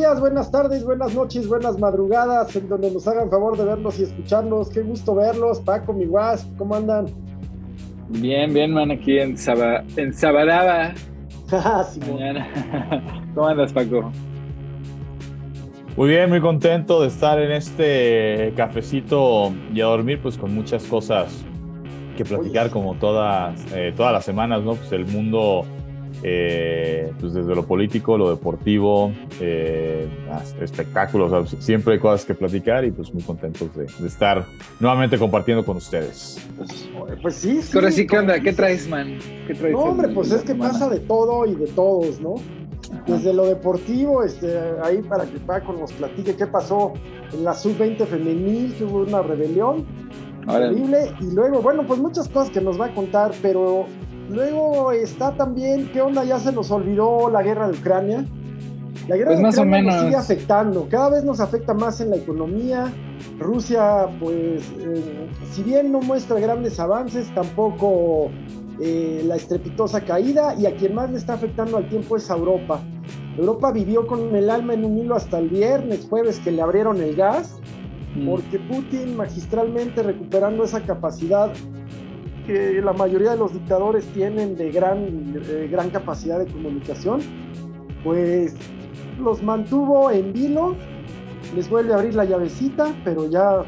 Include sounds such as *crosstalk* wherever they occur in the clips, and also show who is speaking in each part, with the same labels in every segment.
Speaker 1: días, buenas tardes, buenas noches, buenas madrugadas, en donde nos hagan favor de vernos y escucharnos. Qué gusto verlos, Paco, mi guas, ¿cómo andan?
Speaker 2: Bien, bien, man, aquí en, Saba, en Sabaraba. *laughs*
Speaker 1: Ah, *laughs*
Speaker 2: ¿Cómo andas, Paco?
Speaker 3: Muy bien, muy contento de estar en este cafecito y a dormir, pues con muchas cosas que platicar, como todas, eh, todas las semanas, ¿no? Pues el mundo eh, pues desde lo político, lo deportivo, eh, espectáculos, siempre hay cosas que platicar y pues muy contentos de, estar nuevamente compartiendo con ustedes.
Speaker 1: Pues, sí, sí.
Speaker 2: Ahora sí, ¿qué onda? ¿Qué traes, man? ¿Qué traes
Speaker 1: no, hombre, pues es que pasa de todo y de todos, ¿no? Desde lo deportivo, este, ahí para que Paco nos platique qué pasó en la sub-20 femenil, que hubo una rebelión horrible, y luego, bueno, pues muchas cosas que nos va a contar, pero Luego está también, ¿qué onda? Ya se nos olvidó la guerra de Ucrania. La guerra
Speaker 2: pues
Speaker 1: de
Speaker 2: Ucrania
Speaker 1: nos sigue afectando, cada vez nos afecta más en la economía. Rusia, pues, eh, si bien no muestra grandes avances, tampoco eh, la estrepitosa caída, y a quien más le está afectando al tiempo es a Europa. Europa vivió con el alma en un hilo hasta el viernes, jueves, que le abrieron el gas, mm. porque Putin magistralmente recuperando esa capacidad que la mayoría de los dictadores tienen de gran, gran capacidad de comunicación, pues los mantuvo en vilo, les vuelve a abrir la llavecita, pero ya...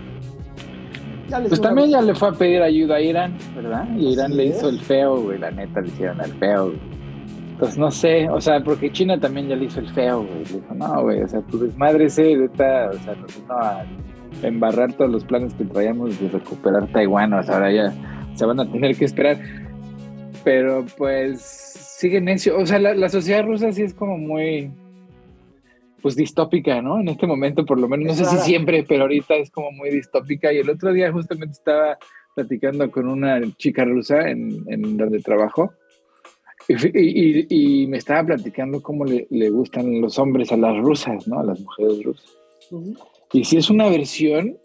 Speaker 2: ya les pues también ya le fue a pedir ayuda a Irán, ¿verdad? Y Irán le hizo el feo, güey, la neta le hicieron el feo. Entonces no sé, o sea, porque China también ya le hizo el feo, güey. Le dijo, no, güey, o sea, tu desmadre se, o sea, nos vino a embarrar todos los planes que traíamos de recuperar Taiwán, o sea, ahora ya se van a tener que esperar. Pero pues sigue necio. O sea, la, sociedad rusa sí es como muy, pues distópica, ¿no? En este momento, por lo menos, no sé si siempre, pero ahorita es como muy distópica. Y el otro día justamente estaba platicando con una chica rusa en, en donde trabajo. Y, me estaba platicando cómo le, gustan los hombres a las rusas, ¿no? A las mujeres rusas. Y si es una versión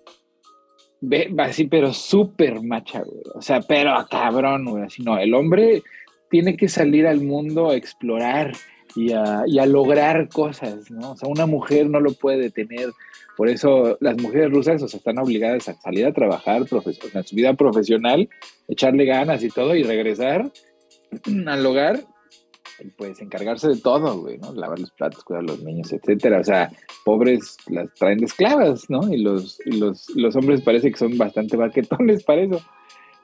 Speaker 2: Ve, así, pero súper macha, güey. O sea, pero cabrón, güey. Así no, el hombre tiene que salir al mundo a explorar y a, y a, lograr cosas, ¿no? O sea, una mujer no lo puede detener. Por eso las mujeres rusas o sea, están obligadas a salir a trabajar en su vida profesional, echarle ganas y todo y regresar *clears throat* al hogar pues encargarse de todo, güey, ¿no? Lavar los platos, cuidar a los niños, etcétera. O sea, pobres las traen de esclavas, ¿no? Y los, los, los hombres parece que son bastante baquetones para eso.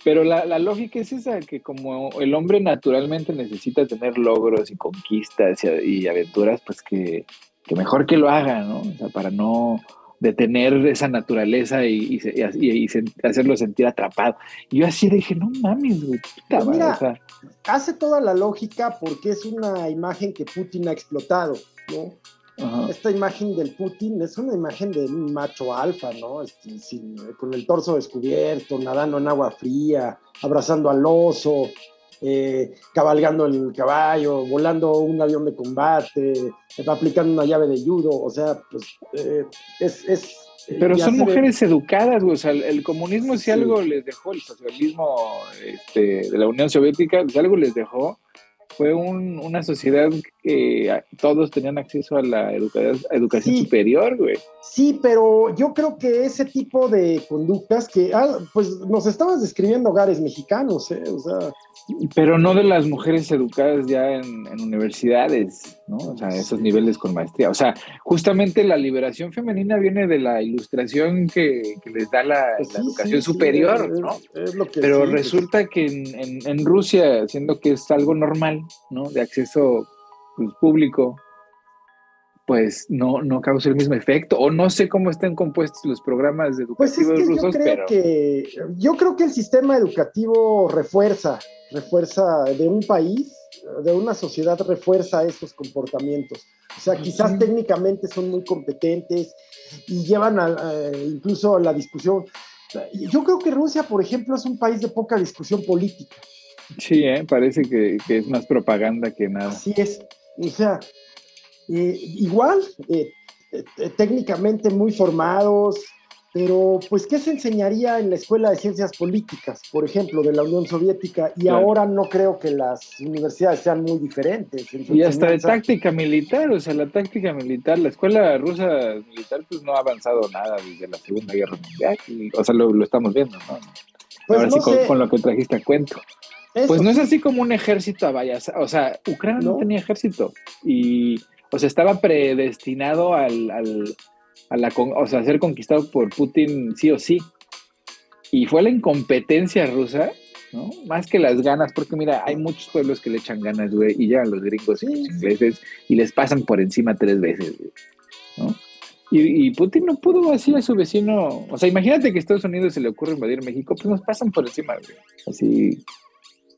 Speaker 2: Pero la, la, lógica es esa, que como el hombre naturalmente necesita tener logros y conquistas y, aventuras, pues que, que, mejor que lo haga, ¿no? O sea, para no detener esa naturaleza y, y, hacerlo sentir atrapado. Y yo así dije, no mames, güey.
Speaker 1: Pues mira, hace toda la lógica porque es una imagen que Putin ha explotado, ¿no? Esta imagen del Putin es una imagen de un macho alfa, ¿no? Este, con el torso descubierto, nadando en agua fría, abrazando al oso, eh, cabalgando el caballo, volando un avión de combate, aplicando una llave de judo, o sea, pues eh, es, es...
Speaker 2: Pero son mujeres educadas, güey. O sea, el, comunismo si algo les dejó, el socialismo este, de la Unión Soviética, si algo les dejó, fue una sociedad que todos tenían acceso a la educación superior, güey.
Speaker 1: Sí, pero yo creo que ese tipo de conductas que, ah, pues nos estabas describiendo hogares mexicanos, ¿eh? O sea,
Speaker 2: pero no de las mujeres educadas ya en, universidades, ¿no? O sea, esos niveles con maestría. O sea, justamente la liberación femenina viene de la ilustración que, les da la, pues educación superior, ¿no? Pero resulta que en, Rusia, siendo que es algo normal, ¿no? De acceso público, pues no, no causa el mismo efecto. O no sé cómo están compuestos los programas educativos
Speaker 1: pues
Speaker 2: rusos,
Speaker 1: yo creo Que, yo creo que el sistema educativo refuerza refuerza de un país, de una sociedad, refuerza esos comportamientos. O sea, quizás técnicamente son muy competentes y llevan incluso a la discusión. Yo creo que Rusia, por ejemplo, es un país de poca discusión política.
Speaker 2: Sí, ¿eh? parece que, es más propaganda que nada.
Speaker 1: Así es. O sea, eh, igual, eh, técnicamente muy formados, Pero, pues, ¿qué se enseñaría en la Escuela de Ciencias Políticas, por ejemplo, de la Unión Soviética? Y ahora no creo que las universidades sean muy diferentes.
Speaker 2: Y hasta de táctica militar, o sea, la táctica militar, la escuela rusa militar, pues no ha avanzado nada desde la Segunda Guerra Mundial. o sea, lo, estamos viendo, ¿no? Pues ahora sí, con, lo que trajiste a cuento. Pues no es así como un ejército a vallas. O sea, Ucrania no, tenía ejército. Y, o sea, estaba predestinado al a la, o sea, ser conquistado por Putin sí o sí. Y fue la incompetencia rusa, ¿no? Más que las ganas, porque mira, hay muchos pueblos que le echan ganas, güey, y llegan los gringos y los ingleses y les pasan por encima tres veces, ¿no? Y, Putin no pudo así a su vecino. O sea, imagínate que a Estados Unidos se le ocurre invadir México, pues nos pasan por encima, güey. Así,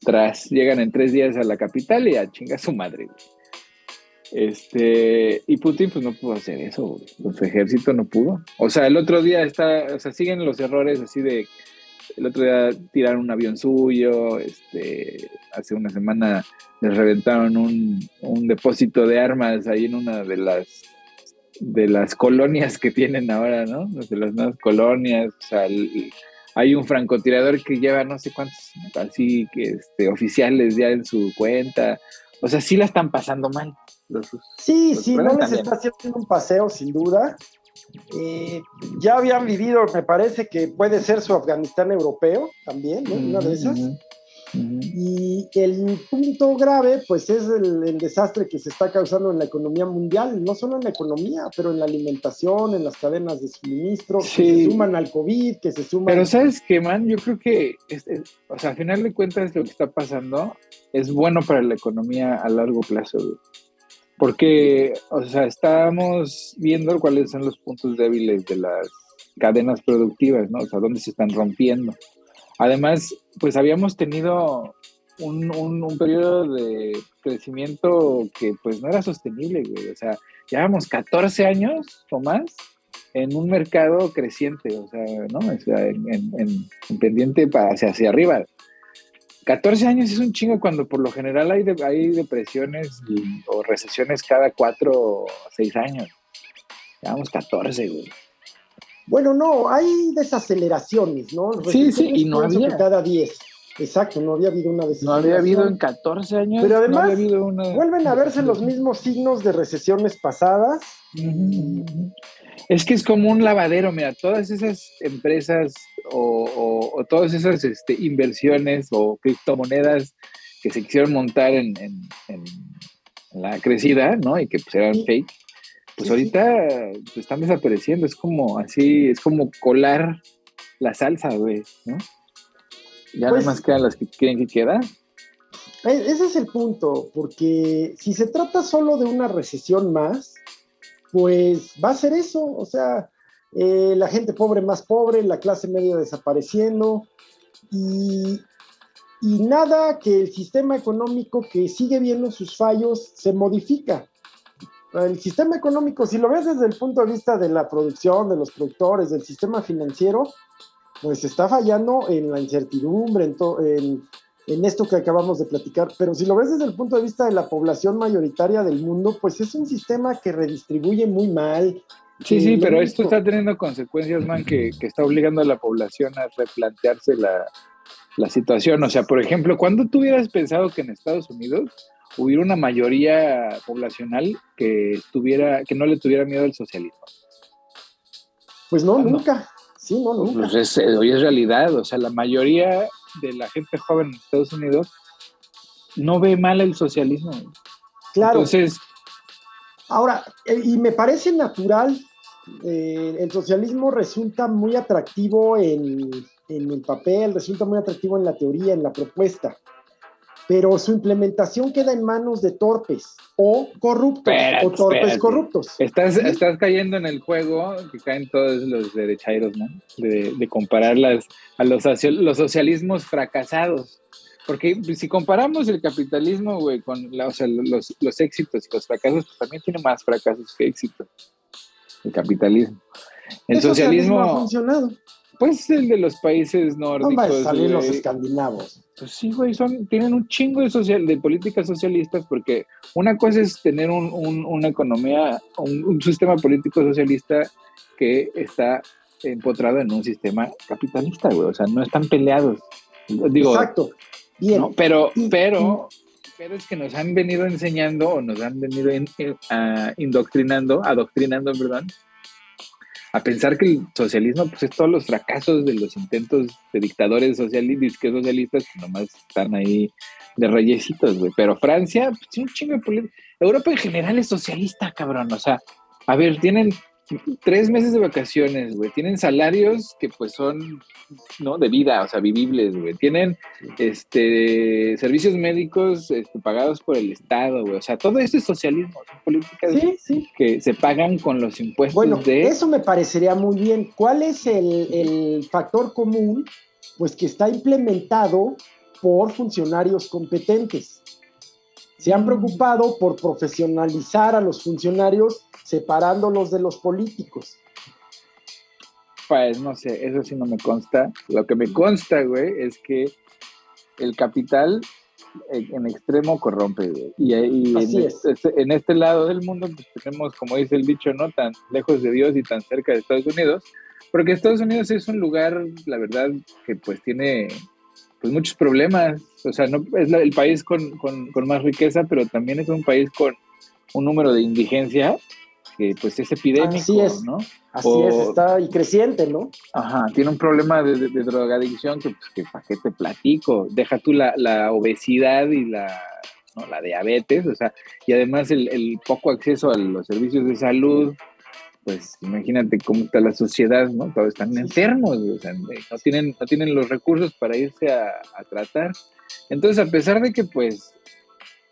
Speaker 2: tras, llegan en tres días a la capital y a chinga su madre. Este, y Putin pues no pudo hacer eso, su ejército no pudo. O sea, el otro día está, o sea, siguen los errores así de, el otro día tiraron un avión suyo, este, hace una semana les reventaron un, depósito de armas ahí en una de las de las colonias que tienen ahora, ¿no? De las nuevas colonias, o sea, hay un francotirador que lleva no sé cuántos así que este, oficiales ya en su cuenta, o sea, sí la están pasando mal
Speaker 1: sí, sí, no les está haciendo un paseo, sin duda. Eh, ya habían vivido, me parece que puede ser su Afganistán europeo también, ¿no? Una de esas. Y el punto grave, pues es el, desastre que se está causando en la economía mundial, no solo en la economía, pero en la alimentación, en las cadenas de suministro, que se suman al COVID, que se suman...
Speaker 2: Pero sabes qué, man, yo creo que, o sea, al final de cuentas lo que está pasando es bueno para la economía a largo plazo, porque, o sea, estamos viendo cuáles son los puntos débiles de las cadenas productivas, ¿no? O sea, dónde se están rompiendo. Además, pues habíamos tenido un, un, periodo de crecimiento que pues no era sostenible, güey. O sea, llevamos 14 años o más en un mercado creciente, o sea, ¿no? O sea, en, en, pendiente para hacia, hacia arriba. 14 años es un chingo cuando por lo general hay, hay depresiones o recesiones cada 4 o 6 años. Llevamos 14, güey.
Speaker 1: Bueno, no, hay desaceleraciones, ¿no?
Speaker 2: Sí, sí, y no había.
Speaker 1: Cada 10. Exacto, no había habido una
Speaker 2: desaceleración. No había habido en 14 años.
Speaker 1: Pero además, vuelven a verse los mismos signos de recesiones pasadas.
Speaker 2: Es que es como un lavadero, mira, todas esas empresas o, todas esas este, inversiones o criptomonedas que se quisieron montar en, la crecida, ¿no? Y que pues eran fake, pues ahorita están desapareciendo, es como así, es como colar la salsa, güey, ¿no? Ya pues, más quedan las que quieren que queda.
Speaker 1: E, ese es el punto, porque si se trata solo de una recesión más, pues va a ser eso, o sea, eh, la gente pobre más pobre, la clase media desapareciendo y, y nada que el sistema económico que sigue viendo sus fallos se modifica. El sistema económico, si lo ves desde el punto de vista de la producción, de los productores, del sistema financiero, pues está fallando en la incertidumbre, en, en, en esto que acabamos de platicar, pero si lo ves desde el punto de vista de la población mayoritaria del mundo, pues es un sistema que redistribuye muy mal.
Speaker 2: Sí, sí, pero esto está teniendo consecuencias, man, que, está obligando a la población a replantearse la, situación. O sea, por ejemplo, ¿cuándo tú hubieras pensado que en Estados Unidos hubiera una mayoría poblacional que tuviera, que no le tuviera miedo al socialismo?
Speaker 1: Pues no, nunca. Sí, no, nunca.
Speaker 2: Pues hoy es realidad, o sea, la mayoría de la gente joven en Estados Unidos no ve mal el socialismo.
Speaker 1: Claro. Entonces. Ahora, eh, y me parece natural, eh, el socialismo resulta muy atractivo en, en el papel, resulta muy atractivo en la teoría, en la propuesta pero su implementación queda en manos de torpes o corruptos o torpes corruptos.
Speaker 2: Estás, estás cayendo en el juego que caen todos los derechairos, ¿no? De, de comparar las, a los, los socialismos fracasados. Porque si comparamos el capitalismo, güey, con la, o sea, los, los, éxitos y los fracasos, pues también tiene más fracasos que éxitos. El capitalismo. El, socialismo,
Speaker 1: ha funcionado.
Speaker 2: Pues el de los países nórdicos. No
Speaker 1: salir los escandinavos.
Speaker 2: Pues sí, güey, son, tienen un chingo de, social, de políticas socialistas porque una cosa es tener una economía, un, sistema político socialista que está empotrado en un sistema capitalista, güey. O sea, no están peleados. Digo,
Speaker 1: Exacto. Bien.
Speaker 2: pero, pero, pero es que nos han venido enseñando o nos han venido indoctrinando, adoctrinando, perdón, a pensar que el socialismo pues, es todos los fracasos de los intentos de dictadores socialistas, que socialistas nomás están ahí de reyesitos, güey. Pero Francia, pues, un chingo de política. Europa en general es socialista, cabrón. O sea, a ver, tienen tres meses de vacaciones, güey. Tienen salarios que pues son, ¿no? De vida, o sea, vivibles, güey. Tienen, este, servicios médicos este, pagados por el Estado, güey. O sea, todo esto es socialismo, son políticas que se pagan con los impuestos
Speaker 1: bueno, eso me parecería muy bien. ¿Cuál es el, el factor común? Pues que está implementado por funcionarios competentes. Se han preocupado por profesionalizar a los funcionarios separándolos de los políticos.
Speaker 2: Pues no sé, eso sí no me consta. Lo que me consta, güey, es que el capital en, extremo corrompe, güey. Y, en, Este, en, este, lado del mundo pues, tenemos, como dice el dicho, ¿no? Tan lejos de Dios y tan cerca de Estados Unidos, porque Estados Unidos es un lugar, la verdad, que pues tiene pues muchos problemas. O sea, no es el país con, con, con, más riqueza, pero también es un país con un número de indigencia que pues es epidémico,
Speaker 1: Así es.
Speaker 2: ¿no?
Speaker 1: Así es, está y creciente, ¿no?
Speaker 2: Ajá, tiene un problema de, de, drogadicción que, pues, que para qué te platico. Deja tú la, la obesidad y la, ¿no? la diabetes, o sea, y además el, el poco acceso a los servicios de salud, pues imagínate cómo está la sociedad, ¿no? Todos están enfermos, o sea, no tienen, no tienen los recursos para irse a, tratar. Entonces, a pesar de que, pues,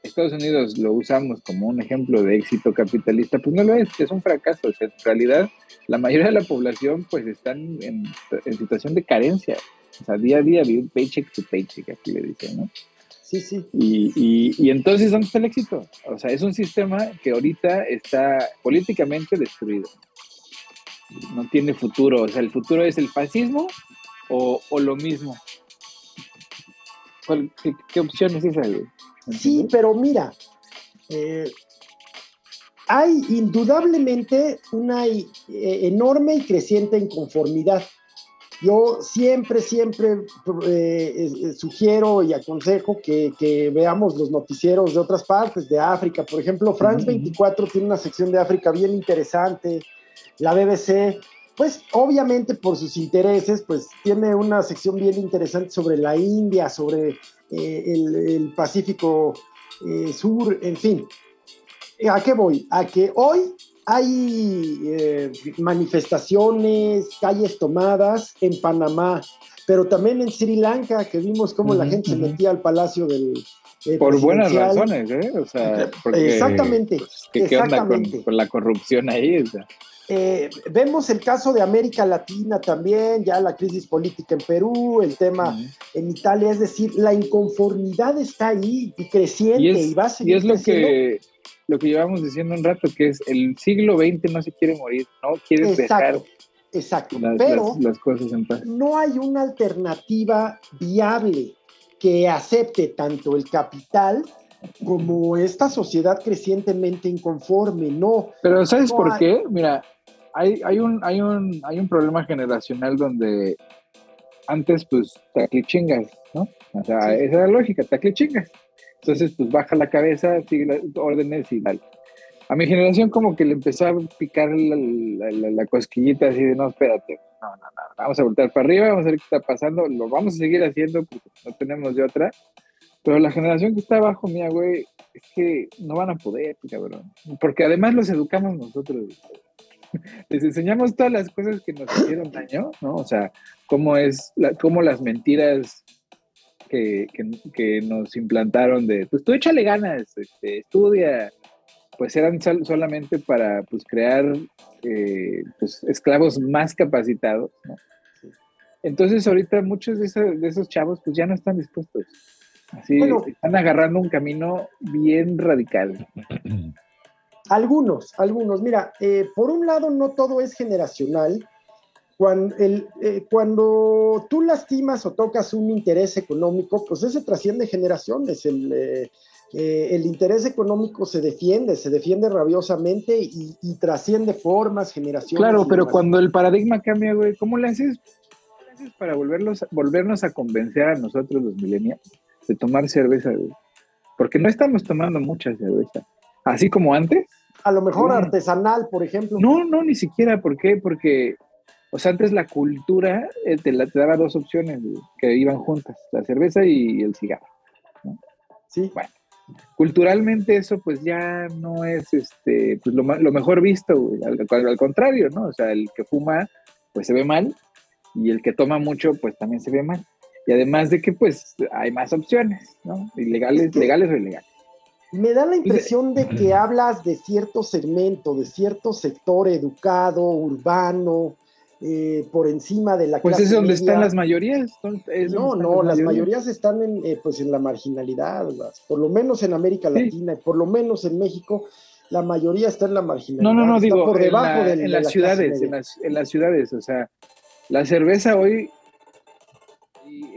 Speaker 2: Estados Unidos lo usamos como un ejemplo de éxito capitalista, pues no lo es, es un fracaso. O sea, en realidad, la mayoría de la población, pues, están en, situación de carencia. O sea, día a día vive paycheck to paycheck, aquí le dicen, ¿no?
Speaker 1: Sí, sí.
Speaker 2: Y, y, y, entonces, ¿dónde está el éxito? O sea, es un sistema que ahorita está políticamente destruido. No tiene futuro. O sea, el futuro es el fascismo o, o lo mismo. qué, qué, opción es esa?
Speaker 1: Sí, pero mira, eh, hay indudablemente una eh, enorme y creciente inconformidad yo siempre, siempre eh, eh, sugiero y aconsejo que, veamos los noticieros de otras partes, de África. Por ejemplo, France 24 tiene una sección de África bien interesante. La BBC, pues obviamente por sus intereses, pues tiene una sección bien interesante sobre la India, sobre eh, el, Pacífico Sur, en fin. ¿A qué voy? A que hoy hay eh, manifestaciones, calles tomadas en Panamá, pero también en Sri Lanka, que vimos cómo la gente se metía al palacio del...
Speaker 2: Eh, Por buenas razones, ¿eh? O sea,
Speaker 1: exactamente.
Speaker 2: Pues, ¿qué, onda con, la corrupción ahí?
Speaker 1: Eh, vemos el caso de América Latina también, ya la crisis política en Perú, el tema en Italia, es decir, la inconformidad está ahí y creciente y, va a seguir.
Speaker 2: Y es lo que lo que llevamos diciendo un rato, que es el siglo XX no se quiere morir, no quiere
Speaker 1: exacto, exacto.
Speaker 2: Las,
Speaker 1: pero
Speaker 2: las, cosas en paz.
Speaker 1: No hay una alternativa viable que acepte tanto el capital como esta sociedad crecientemente inconforme, no.
Speaker 2: Pero ¿sabes por qué? Mira, hay, hay, un, hay, un, hay un problema generacional donde antes pues taclichingas, ¿no? O sea, esa era la lógica, taclichingas. Entonces, pues baja la cabeza, sigue las órdenes y tal. A mi generación como que le empezó a picar la, cosquillita así de, no, espérate, no, no, no, vamos a voltar para arriba, vamos a ver qué está pasando, lo vamos a seguir haciendo porque no tenemos de otra. Pero la generación que está abajo mía, güey, es que no van a poder, cabrón. Porque además los educamos nosotros. *laughs* Les enseñamos todas las cosas que nos hicieron daño, ¿no? O sea, cómo es, cómo las mentiras que, nos implantaron de, pues tú échale ganas, este, estudia, pues eran solamente para pues, crear eh, pues, esclavos más capacitados. Entonces ahorita muchos de esos, chavos pues ya no están dispuestos. Así están agarrando un camino bien radical.
Speaker 1: Algunos, algunos. Mira, eh, por un lado no todo es generacional, cuando, el, eh, cuando tú lastimas o tocas un interés económico, pues ese trasciende generaciones. El, eh, eh, el interés económico se defiende, se defiende rabiosamente y, trasciende formas, generaciones.
Speaker 2: Claro, pero cuando el paradigma cambia, güey, ¿cómo le haces, para volverlos, volvernos a convencer a nosotros los millennials de tomar cerveza, güey? Porque no estamos tomando mucha cerveza. Así como antes.
Speaker 1: A lo mejor artesanal, por ejemplo.
Speaker 2: No, no, ni siquiera. ¿Por qué? Porque, o sea, antes la cultura eh, te, la, te daba dos opciones que iban juntas, la cerveza y el cigarro.
Speaker 1: Sí.
Speaker 2: Bueno, culturalmente eso pues ya no es este, pues lo, mejor visto, Al, contrario, ¿no? O sea, el que fuma pues se ve mal y el que toma mucho pues también se ve mal. Y además de que pues hay más opciones, ¿no? Ilegales, legales o ilegales.
Speaker 1: Me da la impresión de que hablas de cierto segmento, de cierto sector educado, urbano, eh, por encima de la
Speaker 2: pues
Speaker 1: clase
Speaker 2: es donde están las mayorías.
Speaker 1: no, no, las, mayorías. están en, eh, pues en la marginalidad, por lo menos en América Latina y por lo menos en México, la mayoría está en la marginalidad.
Speaker 2: No, no, no, digo, por debajo en, de, las ciudades, en las, en las, ciudades, o sea, la cerveza hoy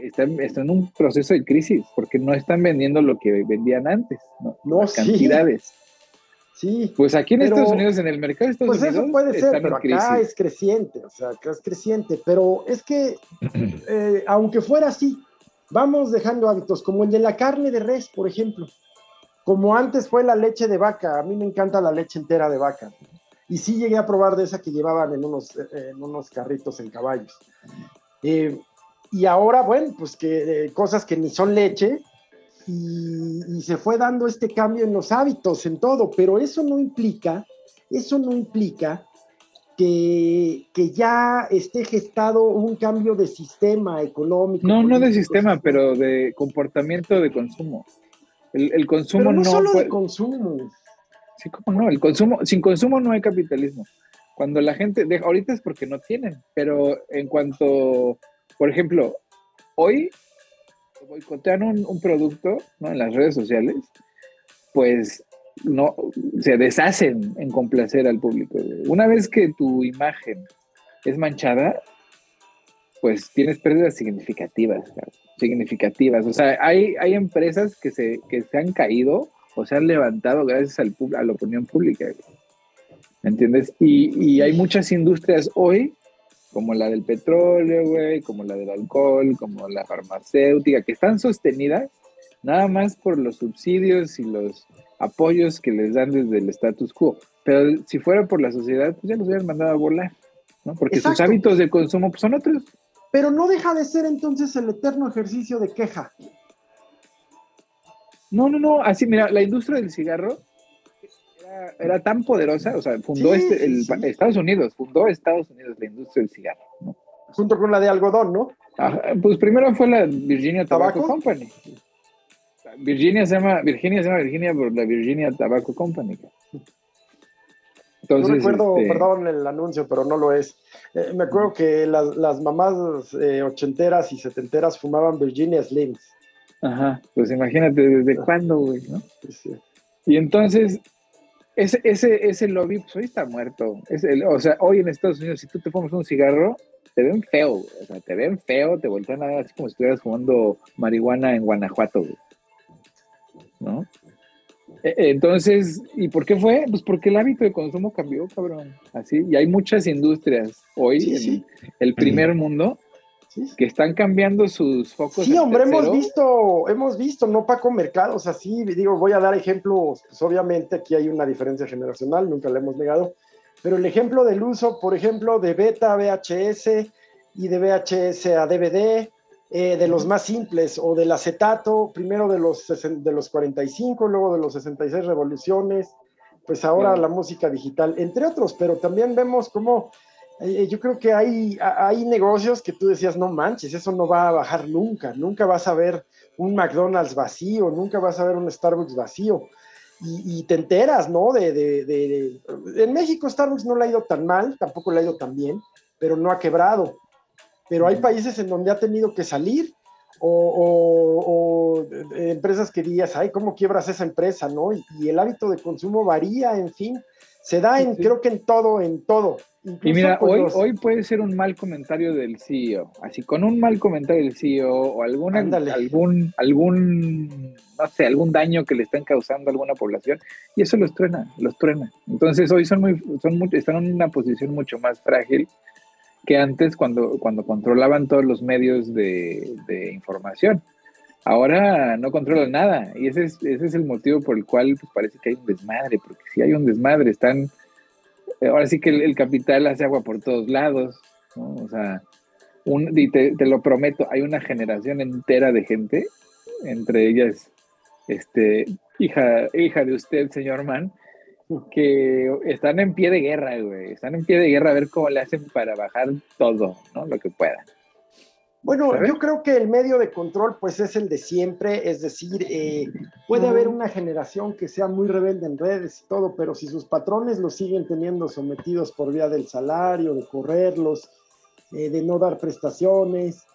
Speaker 2: está, está, en un proceso de crisis porque no están vendiendo lo que vendían antes, no, no cantidades.
Speaker 1: Sí.
Speaker 2: Pues aquí en Estados Unidos, en el mercado de Estados
Speaker 1: pues
Speaker 2: Unidos.
Speaker 1: Eso puede ser, pero acá es creciente, o sea, acá es creciente. Pero es que, *clears throat* eh, aunque fuera así, vamos dejando hábitos, como el de la carne de res, por ejemplo. Como antes fue la leche de vaca, a mí me encanta la leche entera de vaca. Y sí llegué a probar de esa que llevaban en unos, eh, en unos carritos en caballos. Eh, y ahora, bueno, pues que cosas que ni son leche, y, se fue dando este cambio en los hábitos, en todo, pero eso no implica, eso no implica que, que, ya esté gestado un cambio de sistema económico.
Speaker 2: No, no de sistema, pero de comportamiento de consumo. El, el consumo
Speaker 1: pero no,
Speaker 2: no
Speaker 1: solo de consumo.
Speaker 2: Sí, cómo no, el consumo, sin consumo no hay capitalismo. Cuando la gente, deja, ahorita es porque no tienen, pero en cuanto, por ejemplo, hoy boicotean un, un producto en las redes sociales, pues no se deshacen en complacer al público. Una vez que tu imagen es manchada, pues tienes pérdidas significativas, significativas. O sea, hay, hay empresas que se, que se han caído o se han levantado gracias al, a la opinión pública. ¿Me entiendes? Y, y hay muchas industrias hoy como la del petróleo, güey, como la del alcohol, como la farmacéutica, que están sostenidas nada más por los subsidios y los apoyos que les dan desde el status quo. Pero si fuera por la sociedad, pues ya los hubieran mandado a volar, ¿no? Porque sus hábitos de consumo pues, son otros.
Speaker 1: Pero no deja de ser entonces el eterno ejercicio de queja.
Speaker 2: No, no, no, así, mira, la industria del cigarro era, tan poderosa, o sea, fundó este, el, Estados Unidos, fundó Estados Unidos la industria del cigarro, ¿no?
Speaker 1: Junto con la de algodón, ¿no?
Speaker 2: pues primero fue la Virginia Tobacco Company. Virginia se llama Virginia se llama Virginia por la Virginia Tobacco Company.
Speaker 1: Entonces, recuerdo, este, perdón el anuncio, pero no lo es. Eh, me acuerdo que las, mamás eh, ochenteras y setenteras fumaban Virginia Slims.
Speaker 2: Ajá, pues imagínate desde cuándo, güey, ¿no? Y entonces ese, ese, ese lobby, pues hoy está muerto. o sea, hoy en Estados Unidos, si tú te fumas un cigarro, te ven feo, o sea, te ven feo, te voltean a ver así como si estuvieras fumando marihuana en Guanajuato, ¿no? E, entonces, ¿y por qué fue? Pues porque el hábito de consumo cambió, cabrón. Así, y hay muchas industrias hoy en el primer mundo que están cambiando sus focos.
Speaker 1: Sí, hombre, hemos visto, hemos visto, no Paco Mercados, así, digo, voy a dar ejemplos, pues obviamente aquí hay una diferencia generacional, nunca la hemos negado, pero el ejemplo del uso, por ejemplo, de beta a VHS y de VHS a DVD, eh, de los más simples, o del acetato, primero de los, de los 45, luego de los 66 revoluciones, pues ahora la música digital, entre otros, pero también vemos cómo eh, yo creo que hay, hay negocios que tú decías, no manches, eso no va a bajar nunca, nunca vas a ver un McDonald's vacío, nunca vas a ver un Starbucks vacío. Y, te enteras, ¿no? De, de, En México Starbucks no le ha ido tan mal, tampoco le ha ido tan bien, pero no ha quebrado. Pero hay países en donde ha tenido que salir o, empresas que dirías, ay, ¿cómo quiebras esa empresa, no? y el hábito de consumo varía, en fin Se da en, creo que en todo, en todo.
Speaker 2: y mira, hoy, hoy puede ser un mal comentario del CEO. Así, con un mal comentario del CEO o alguna, algún, algún, no sé, algún daño que le están causando a alguna población, y eso los truena, los truena. Entonces hoy son muy, son muy, están en una posición mucho más frágil que antes cuando, cuando controlaban todos los medios de, información. Ahora no controlan nada y ese es, ese es el motivo por el cual pues, parece que hay un desmadre, porque si hay un desmadre, están, ahora sí que el, capital hace agua por todos lados, ¿no? O sea, un, y te, lo prometo, hay una generación entera de gente, entre ellas, este, hija, hija de usted, señor Mann, que están en pie de guerra, güey, están en pie de guerra a ver cómo le hacen para bajar todo, ¿no? Lo que puedan.
Speaker 1: Bueno, yo creo que el medio de control pues es el de siempre, es decir, eh, puede haber una generación que sea muy rebelde en redes y todo, pero si sus patrones los siguen teniendo sometidos por vía del salario, de correrlos, eh, de no dar prestaciones,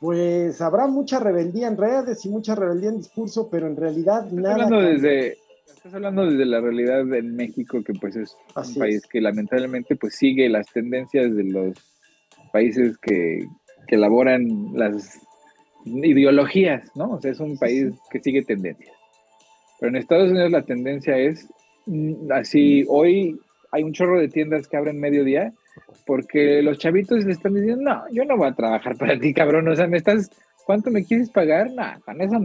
Speaker 1: pues habrá mucha rebeldía en redes y mucha rebeldía en discurso, pero en realidad
Speaker 2: estás nada. Hablando desde, estás hablando desde la realidad de México, que pues es un país que lamentablemente pues sigue las tendencias de los países que que elaboran las ideologías, ¿no? O sea, es un país que sigue tendencias. Pero en Estados Unidos la tendencia es mm, así, hoy hay un chorro de tiendas que abren mediodía porque los chavitos le están diciendo, no, yo no voy a trabajar para ti, cabrón, o sea, me estás, ¿cuánto me quieres pagar? Nah, con eso,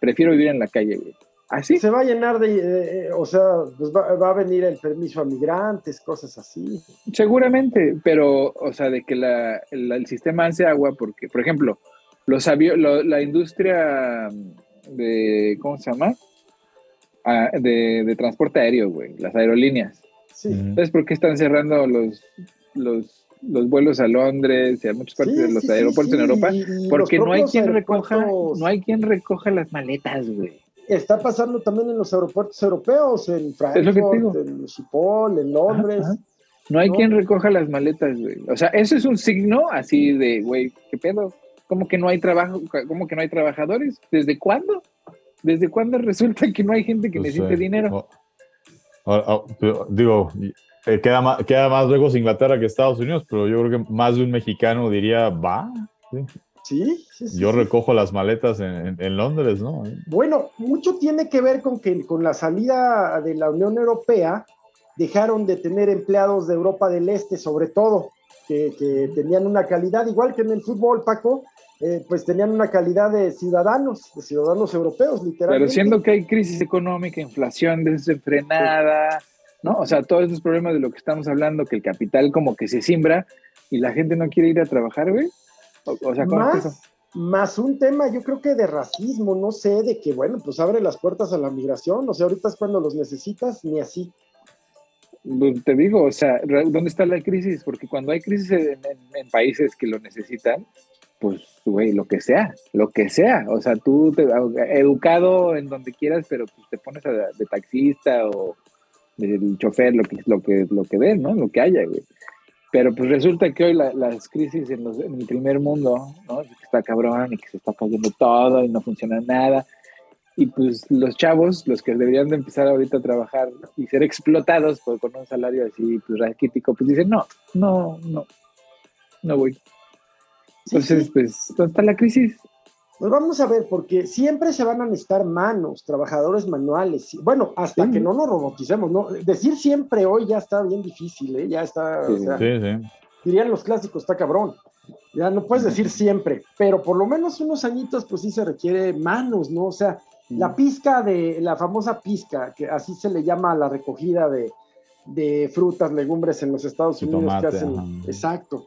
Speaker 2: prefiero vivir en la calle, güey.
Speaker 1: Así. Se va a llenar de, o sea, pues va, a venir el permiso a migrantes, cosas así.
Speaker 2: Seguramente, pero, o sea, de que la, el sistema hace agua, porque, por ejemplo, los la industria de, ¿cómo se llama? Ah, de, transporte aéreo, güey, las aerolíneas. Sí. Entonces, ¿por qué están cerrando los, los, los vuelos a Londres y a muchas partes de los aeropuertos en Europa? porque no hay quien recoja, no hay quien recoja las maletas, güey
Speaker 1: está pasando también en los aeropuertos europeos, en Frankfurt, en Schiphol, en Londres.
Speaker 2: No hay quien recoja las maletas, güey. O sea, eso es un signo así de, güey, ¿qué pedo? ¿Cómo que no hay trabajo? ¿Cómo que no hay trabajadores? ¿Desde cuándo? ¿Desde cuándo resulta que no hay gente que necesite dinero?
Speaker 3: digo, eh, queda, más, queda más lejos Inglaterra que Estados Unidos, pero yo creo que más de un mexicano diría, va.
Speaker 1: Sí,
Speaker 3: Yo recojo las maletas en, Londres, ¿no?
Speaker 1: Bueno, mucho tiene que ver con que con la salida de la Unión Europea dejaron de tener empleados de Europa del Este, sobre todo, que, tenían una calidad, igual que en el fútbol, Paco, eh, pues tenían una calidad de ciudadanos, de ciudadanos europeos, literalmente.
Speaker 2: Pero siendo que hay crisis económica, inflación desenfrenada, ¿no? O sea, todos esos problemas de lo que estamos hablando, que el capital como que se siembra y la gente no quiere ir a trabajar, güey o, sea,
Speaker 1: más, más un tema, yo creo que de racismo, no sé, de que, bueno, pues abre las puertas a la migración, o sea, ahorita es cuando los necesitas, ni así.
Speaker 2: Pues, te digo, o sea, ¿dónde está la crisis? Porque cuando hay crisis en, países que lo necesitan, pues, güey, lo que sea, lo que sea. O sea, tú te, educado en donde quieras, pero pues, te pones de taxista o del chofer, lo que, lo que, lo que den, ¿no? Lo que haya, güey. Pero pues resulta que hoy las crisis en, el primer mundo, ¿no? Que está cabrón y que se está cayendo todo y no funciona nada. Y pues los chavos, los que deberían de empezar ahorita a trabajar y ser explotados por, con un salario así pues raquítico, pues dicen, no, no, no, no voy. Entonces, pues, ¿dónde está la crisis?
Speaker 1: Pues vamos a ver, porque siempre se van a necesitar manos, trabajadores manuales. Bueno, hasta que no nos roboticemos, ¿no? Decir siempre hoy ya está bien difícil, ¿eh? Ya está. Sí, sí. Dirían los clásicos, está cabrón. Ya no puedes decir siempre, pero por lo menos unos añitos, pues sí se requiere manos, ¿no? O sea, la pizca de, la famosa pizca, que así se le llama a la recogida de, de frutas, legumbres en los Estados Unidos que hacen. Exacto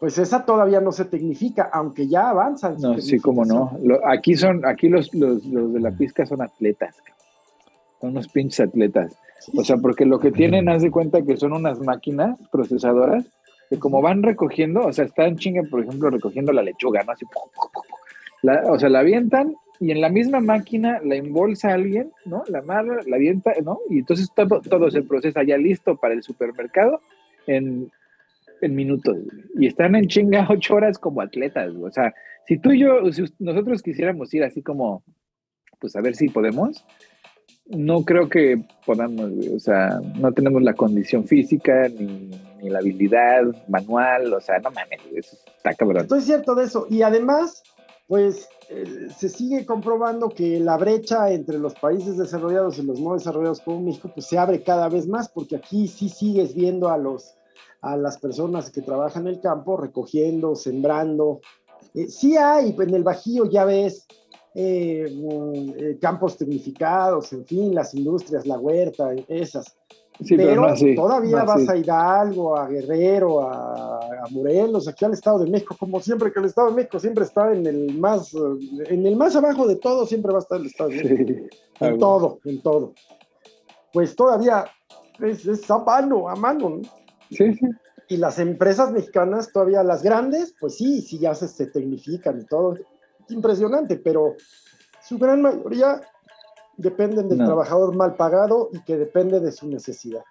Speaker 1: pues esa todavía no se tecnifica, aunque ya avanzan.
Speaker 2: No, sí, como no. aquí son, aquí los, los, los, de la pizca son atletas, son unos pinches atletas. O sea, porque lo que tienen, haz de cuenta que son unas máquinas procesadoras que como van recogiendo, o sea, están chinga, por ejemplo, recogiendo la lechuga, ¿no? Así, o sea, la avientan y en la misma máquina la embolsa alguien, ¿no? La amarra, la avienta, ¿no? Y entonces todo, todo se procesa ya listo para el supermercado en en minutos y están en chinga *laughs* ocho horas como atletas. O sea, si tú y yo, si nosotros quisiéramos ir así como, pues a ver si podemos, no creo que podamos, o sea, no tenemos la condición física ni, la habilidad manual, o sea, no mames, eso está cabrón.
Speaker 1: Estoy cierto de eso, y además, pues eh, se sigue comprobando que la brecha entre los países desarrollados y los no desarrollados como México, pues se abre cada vez más, porque aquí sí sigues viendo a los a las personas que trabajan en el campo recogiendo, sembrando. Eh, sí hay, en el Bajío ya ves eh, mm, eh, campos tecnificados, en fin, las industrias, la huerta, esas. pero, todavía vas a Hidalgo, a Guerrero, a, Morelos, aquí al Estado de México, como siempre que el Estado de México siempre está en el más, en el más abajo de todo, siempre va a estar el Estado de México. En todo, en todo. Pues todavía es, es a mano, a mano.
Speaker 2: Sí, sí.
Speaker 1: Y las empresas mexicanas, todavía las grandes, pues sí, sí ya se, se tecnifican y todo impresionante, pero su gran mayoría dependen del trabajador mal pagado y que depende de su necesidad.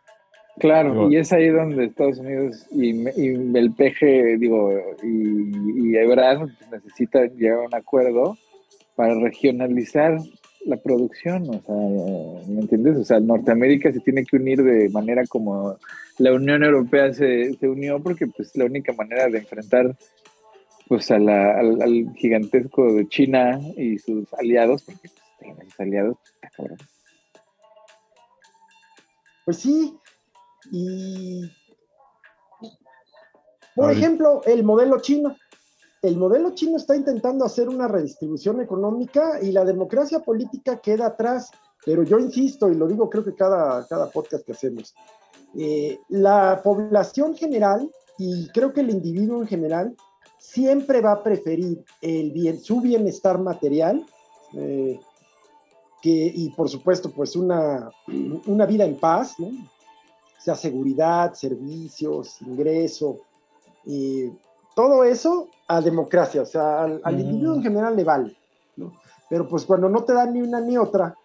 Speaker 2: Claro, y es ahí donde Estados Unidos y, el PG, digo, y, y Ebrard necesitan llegar a un acuerdo para regionalizar la producción, o sea, ¿me entiendes? O sea, Norteamérica se tiene que unir de manera como la Unión Europea se, se unió, porque pues la única manera de enfrentar pues al, al, gigantesco de China y sus aliados, porque pues, sus aliados,
Speaker 1: Pues sí, y por ejemplo, el modelo chino. El modelo chino está intentando hacer una redistribución económica y la democracia política queda atrás. Pero yo insisto, y lo digo creo que cada, cada podcast que hacemos, eh, la población general y creo que el individuo en general siempre va a preferir su bienestar material eh, y por supuesto pues una, una vida en paz, sea, seguridad, servicios, ingreso, y todo eso a democracia, o sea, al, al individuo en general le vale, ¿no? pero pues cuando no te dan ni una ni otra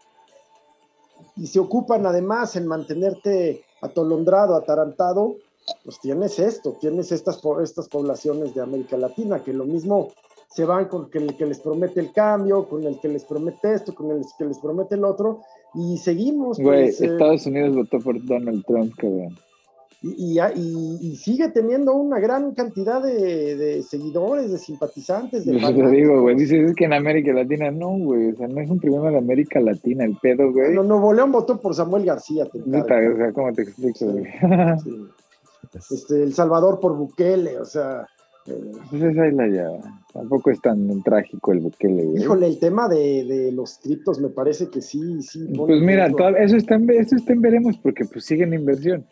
Speaker 1: y se ocupan además en mantenerte atolondrado, atarantado, pues tienes esto, tienes estas, estas poblaciones de América Latina, que lo mismo se van con el que les promete el cambio, con el que les promete esto, con el que les promete el otro, y seguimos.
Speaker 2: Güey, pues, eh, Estados Unidos votó por Donald Trump, cabrón.
Speaker 1: Y, y, y, sigue teniendo una gran cantidad de, de seguidores, de simpatizantes. De
Speaker 2: Yo te digo, güey, dices que en América Latina no, güey, o sea, no es un problema de América Latina, el pedo, güey.
Speaker 1: No, Nuevo León votó por Samuel García.
Speaker 2: Te o sea, ¿cómo te explico, güey?
Speaker 1: Sí. Este, el Salvador por Bukele, o sea.
Speaker 2: Eh, pues esa es la llave. Tampoco es tan trágico el Bukele.
Speaker 1: Híjole, el tema de, los criptos me parece que sí, sí.
Speaker 2: Pues mira, eso, está en, eso está en veremos porque pues siguen inversión.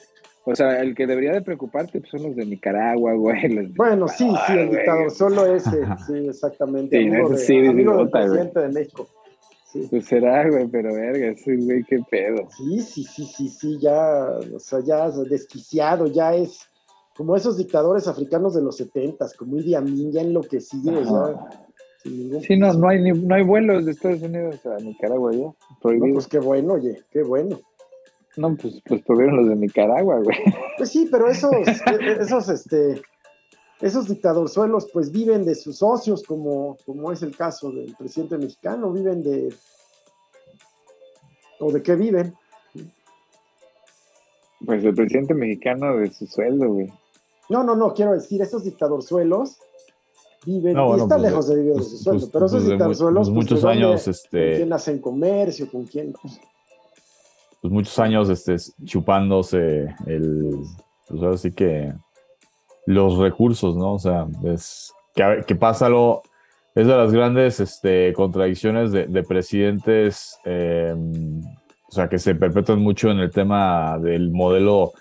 Speaker 2: O sea, el que debería de preocuparte pues, son los de Nicaragua, güey.
Speaker 1: bueno, sí, sí, el dictador, solo ese, sí, exactamente. Sí, amigo, sí, amigo del presidente de México.
Speaker 2: Pues será, güey, pero verga, sí, güey, qué pedo.
Speaker 1: Sí, sí, sí, sí, sí, ya, o sea, ya desquiciado, ya es como esos dictadores africanos de los setentas, como Idi Amin, ya enloquecidos,
Speaker 2: ya. Sí, no, no hay, no hay vuelos de Estados Unidos a Nicaragua ya,
Speaker 1: prohibido. No, pues qué bueno, oye, qué bueno.
Speaker 2: No, pues, pues prohibieron los de Nicaragua, güey.
Speaker 1: Pues sí, pero esos, *laughs* esos, este, esos dictadorzuelos pues viven de sus socios, como, como es el caso del presidente mexicano, viven de... ¿O de qué viven?
Speaker 2: Pues el presidente mexicano de su sueldo, güey.
Speaker 1: No, no, no, quiero decir, esos dictadorzuelos viven, y está pues, lejos de vivir de pues, su sueldo, pues, pero esos dictadorzuelos...
Speaker 3: muchos años, este...
Speaker 1: ¿Con quién hacen comercio? ¿Con quién?
Speaker 3: Pues muchos años este, chupándose el... Pues así que los recursos, ¿no? O sea, es que, pasa lo, es de las grandes este, contradicciones de, presidentes, em, o sea, que se perpetúan mucho en el tema del modelo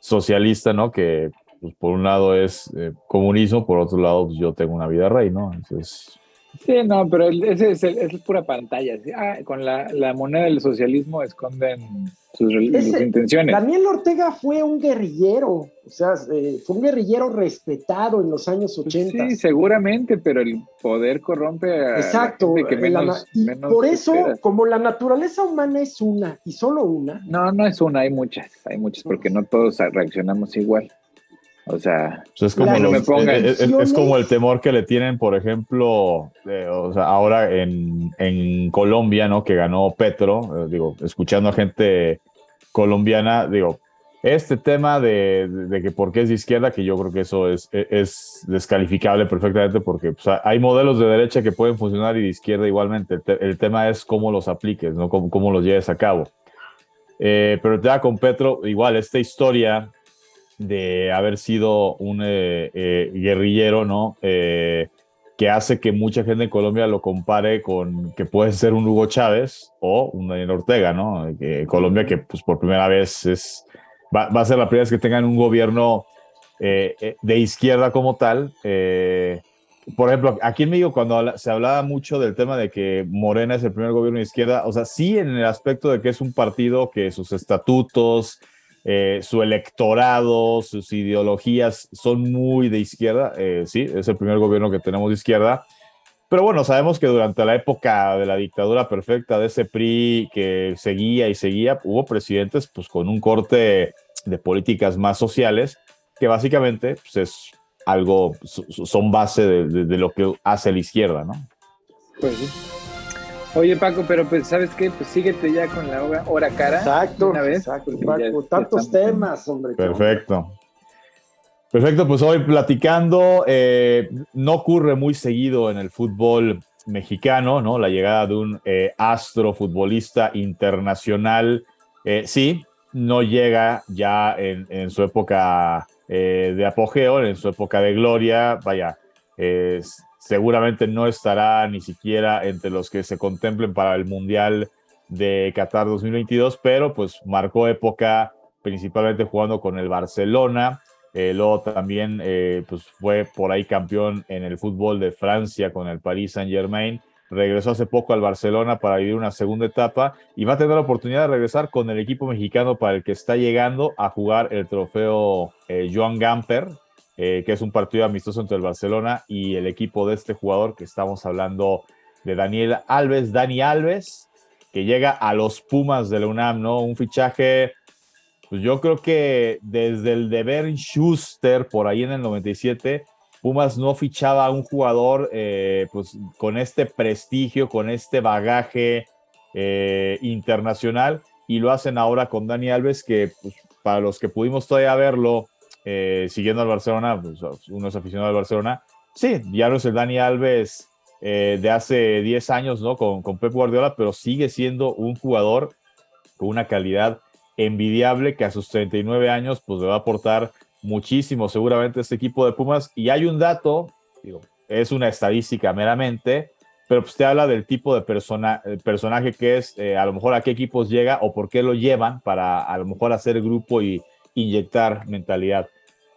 Speaker 3: socialista, ¿no? Que pues, por un lado es eh, comunismo, por otro lado pues, yo tengo una vida rey, ¿no? Entonces...
Speaker 2: Sí, no, pero ese es, es pura pantalla. Ah, con la, la moneda del socialismo esconden sus, intenciones.
Speaker 1: Daniel Ortega fue un guerrillero, o sea, eh, fue un guerrillero respetado en los años 80.
Speaker 2: Pues sí, seguramente, pero el poder corrompe a
Speaker 1: Exacto, que menos, y por eso, como la naturaleza humana es una y solo una.
Speaker 2: No, no es una, hay muchas, hay muchas, porque no todos reaccionamos igual. O sea,
Speaker 3: pues es, como es, como el temor que le tienen, por ejemplo, o sea, ahora en, en, Colombia, ¿no? Que ganó Petro, eh, digo, escuchando a gente colombiana, digo, este tema de, de, que por qué es de izquierda, que yo creo que eso es, e, es descalificable perfectamente porque hay modelos de derecha que pueden funcionar y de izquierda igualmente. El, tema es cómo los apliques, ¿no? cómo, cómo los lleves a cabo. Eh, pero ya con Petro, igual, esta historia de haber sido un eh, eh, guerrillero, ¿no? Eh, que hace que mucha gente en Colombia lo compare con que puede ser un Hugo Chávez o un Daniel Ortega, ¿no? Colombia que pues por primera vez es, va, a ser la primera vez que tengan un gobierno de izquierda como tal. por ejemplo, aquí en México cuando se hablaba mucho del tema de que Morena es el primer gobierno de izquierda, o sea, sí en el aspecto de que es un partido que sus estatutos, eh, su electorado, sus ideologías son muy de izquierda. Eh, sí, es el primer gobierno que tenemos de izquierda. Pero bueno, sabemos que durante la época de la dictadura perfecta de ese PRI que seguía y seguía, hubo presidentes pues con un corte de políticas más sociales que básicamente pues, es algo, son base de, de, lo que hace la izquierda, ¿no?
Speaker 2: Pues sí. Oye, Paco, pero pues, ¿sabes qué? Pues síguete ya con la hora, cara.
Speaker 1: Exacto, una vez, exacto, Paco. Tantos temas, hombre.
Speaker 3: Perfecto. Perfecto, pues hoy platicando, eh, no ocurre muy seguido en el fútbol mexicano, ¿no? La llegada de un eh, astro futbolista internacional, eh, sí, no llega ya en, en su época de apogeo, en su época de gloria, vaya, es seguramente no estará ni siquiera entre los que se contemplen para el Mundial de Qatar 2022, pero pues marcó época principalmente jugando con el Barcelona. Eh, luego también eh, pues fue por ahí campeón en el fútbol de Francia con el Paris Saint Germain. Regresó hace poco al Barcelona para vivir una segunda etapa y va a tener la oportunidad de regresar con el equipo mexicano para el que está llegando a jugar el trofeo eh, Joan Gamper, eh, que es un partido amistoso entre el Barcelona y el equipo de este jugador que estamos hablando de Daniel Alves, Dani Alves, que llega a los Pumas de la UNAM, ¿no? Un fichaje, pues yo creo que desde el de Bern Schuster, por ahí en el 97, Pumas no fichaba a un jugador eh, pues con este prestigio, con este bagaje eh, internacional, y lo hacen ahora con Dani Alves, que pues, para los que pudimos todavía verlo eh, siguiendo al Barcelona, pues, uno es aficionado al Barcelona. Sí, ya no es el Dani Alves eh, de hace 10 años, ¿no? Con, Pep Guardiola, pero sigue siendo un jugador con una calidad envidiable que a sus 39 años, pues le va a aportar muchísimo seguramente este equipo de Pumas. Y hay un dato, digo, es una estadística meramente, pero pues te habla del tipo de persona, personaje que es, eh, a lo mejor a qué equipos llega o por qué lo llevan para a lo mejor hacer grupo y inyectar mentalidad.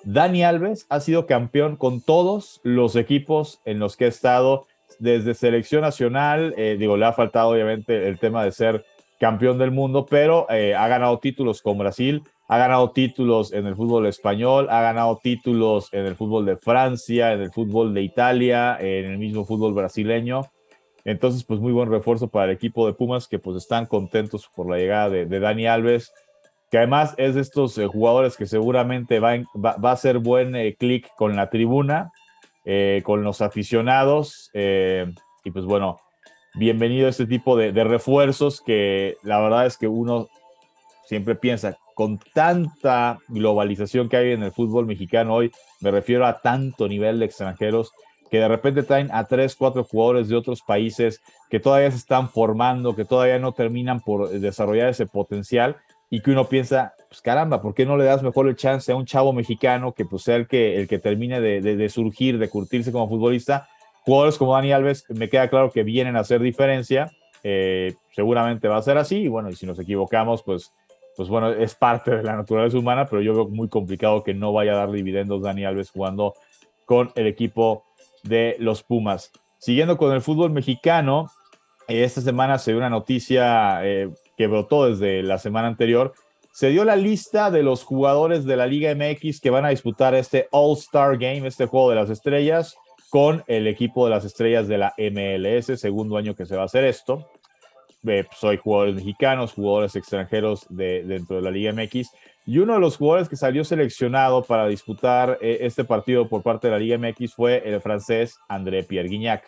Speaker 3: Dani Alves ha sido campeón con todos los equipos en los que ha estado desde selección nacional. Eh, digo, le ha faltado obviamente el tema de ser campeón del mundo, pero eh, ha ganado títulos con Brasil, ha ganado títulos en el fútbol español, ha ganado títulos en el fútbol de Francia, en el fútbol de Italia, en el mismo fútbol brasileño. Entonces, pues muy buen refuerzo para el equipo de Pumas que pues están contentos por la llegada de, de Dani Alves que además es de estos eh, jugadores que seguramente va, va, a hacer buen eh, clic con la tribuna, eh, con los aficionados. y pues bueno, bienvenido a este tipo de, de, refuerzos que la verdad es que uno siempre piensa, con tanta globalización que hay en el fútbol mexicano hoy, me refiero a tanto nivel de extranjeros, que de repente traen a tres, cuatro jugadores de otros países que todavía se están formando, que todavía no terminan por desarrollar ese potencial y que uno piensa, pues caramba, ¿por qué no le das mejor el chance a un chavo mexicano que pues sea el que, el que termine de, de, surgir, de curtirse como futbolista? Jugadores como Dani Alves, me queda claro que vienen a hacer diferencia, eh, seguramente va a ser así, y bueno, y si nos equivocamos, pues, pues bueno, es parte de la naturaleza humana, pero yo veo muy complicado que no vaya a dar dividendos Dani Alves jugando con el equipo de los Pumas. Siguiendo con el fútbol mexicano, esta semana se dio una noticia eh, que brotó desde la semana anterior, se dio la lista de los jugadores de la Liga MX que van a disputar este All-Star Game, este juego de las estrellas, con el equipo de las estrellas de la MLS, segundo año que se va a hacer esto. Eh, soy pues, jugadores mexicanos, jugadores extranjeros de, dentro de la Liga MX. Y uno de los jugadores que salió seleccionado para disputar eh, este partido por parte de la Liga MX fue el francés André Pierre Guignac.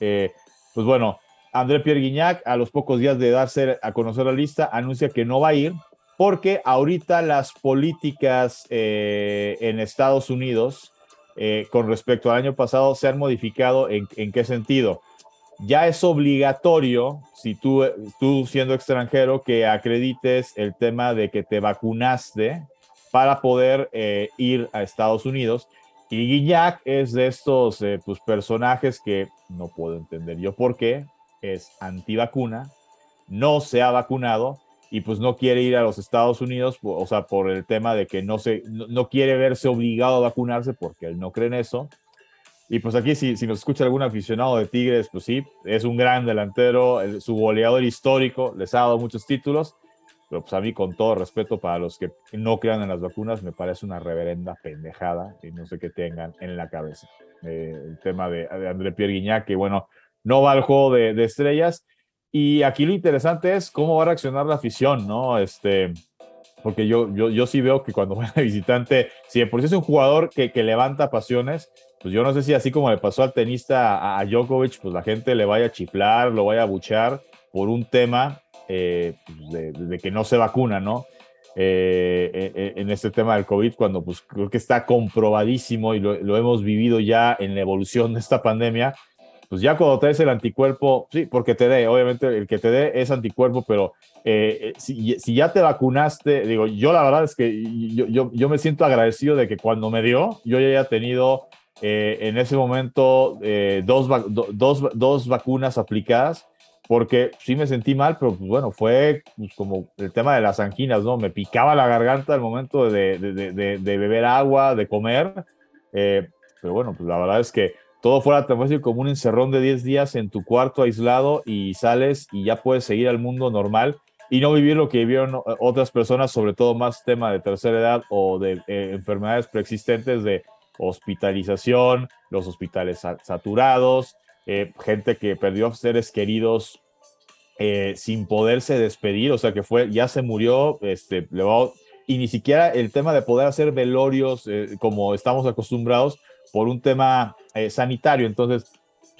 Speaker 3: Eh, pues bueno, André Pierre Guignac, a los pocos días de darse a conocer la lista, anuncia que no va a ir porque ahorita las políticas eh, en Estados Unidos con respecto al año pasado se han modificado. ¿En, en qué sentido? ya es obligatorio, si tú, tú siendo extranjero, que acredites el tema de que te vacunaste para poder eh, ir a Estados Unidos. Y Guiñac es de estos eh, pues, personajes que no puedo entender yo por qué, es antivacuna, no se ha vacunado y pues no quiere ir a los Estados Unidos, o sea, por el tema de que no, se, no quiere verse obligado a vacunarse porque él no cree en eso y pues aquí, si, si nos escucha algún aficionado de Tigres, pues sí, es un gran delantero, su goleador histórico, les ha dado muchos títulos, pero pues a mí, con todo respeto para los que no crean en las vacunas, me parece una reverenda pendejada y no sé qué tengan en la cabeza. Eh, el tema de, de, André Pierre que bueno, no va al juego de, estrellas. Y aquí lo interesante es cómo va a reaccionar la afición, ¿no? Este, porque yo, yo, yo sí veo que cuando *laughs* de visitante, si de por es un jugador que, que levanta pasiones, pues yo no sé si así como le pasó al tenista a, Djokovic, pues la gente le vaya a chiflar, lo vaya a buchar por un tema eh, de, que no se vacuna, ¿no? Eh, eh, en este tema del COVID, cuando pues creo que está comprobadísimo y lo, hemos vivido ya en la evolución de esta pandemia, pues ya cuando traes el anticuerpo, sí, porque te dé, obviamente el que te dé es anticuerpo, pero si, si, ya te vacunaste, digo, yo la verdad es que yo, yo, yo me siento agradecido de que cuando me dio, yo ya haya tenido eh, en ese momento eh, dos, dos, dos, vacunas aplicadas, porque sí me sentí mal, pero pues, bueno, fue pues, como el tema de las anginas, ¿no? Me picaba la garganta al momento de, de, de, beber agua, de comer, eh, pero bueno, pues la verdad es que todo fuera tan fácil como un encerrón de 10 días en tu cuarto aislado y sales y ya puedes seguir al mundo normal y no vivir lo que vivieron otras personas, sobre todo más tema de tercera edad o de enfermedades preexistentes de hospitalización, los hospitales saturados, eh, gente que perdió seres queridos eh, sin poderse despedir, o sea que fue, ya se murió, este, y ni siquiera el tema de poder hacer velorios eh, como estamos acostumbrados por un tema sanitario. Entonces,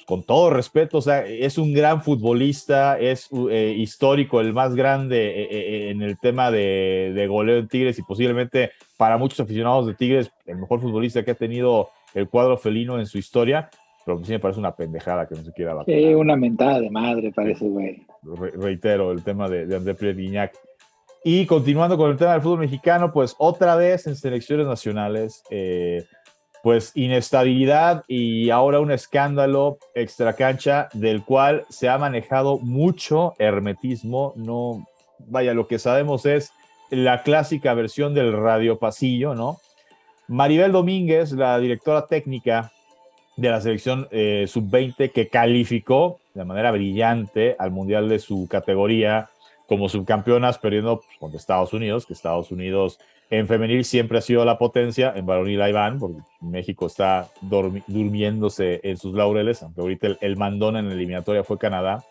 Speaker 3: con todo respeto, o sea, es un gran futbolista, es eh, histórico, el más grande eh, eh, en el tema de, de, goleo en Tigres y posiblemente para muchos aficionados de Tigres, el mejor futbolista que ha tenido el cuadro felino en su historia, pero sí me parece una pendejada que no se quiera
Speaker 2: vacunar. Sí, una mentada de madre parece, güey.
Speaker 3: reitero, el tema de, de André Pierre Y continuando con el tema del fútbol mexicano, pues otra vez en selecciones nacionales, eh, pues inestabilidad y ahora un escándalo extracancha del cual se ha manejado mucho hermetismo. No, vaya, lo que sabemos es la clásica versión del radio pasillo, ¿no? Maribel Domínguez, la directora técnica de la selección eh, sub-20 que calificó de manera brillante al mundial de su categoría como subcampeonas perdiendo contra Estados Unidos, que Estados Unidos en femenil siempre ha sido la potencia, en varonil ahí van, porque México está durmiéndose en sus laureles, aunque ahorita el, mandón en la eliminatoria fue Canadá,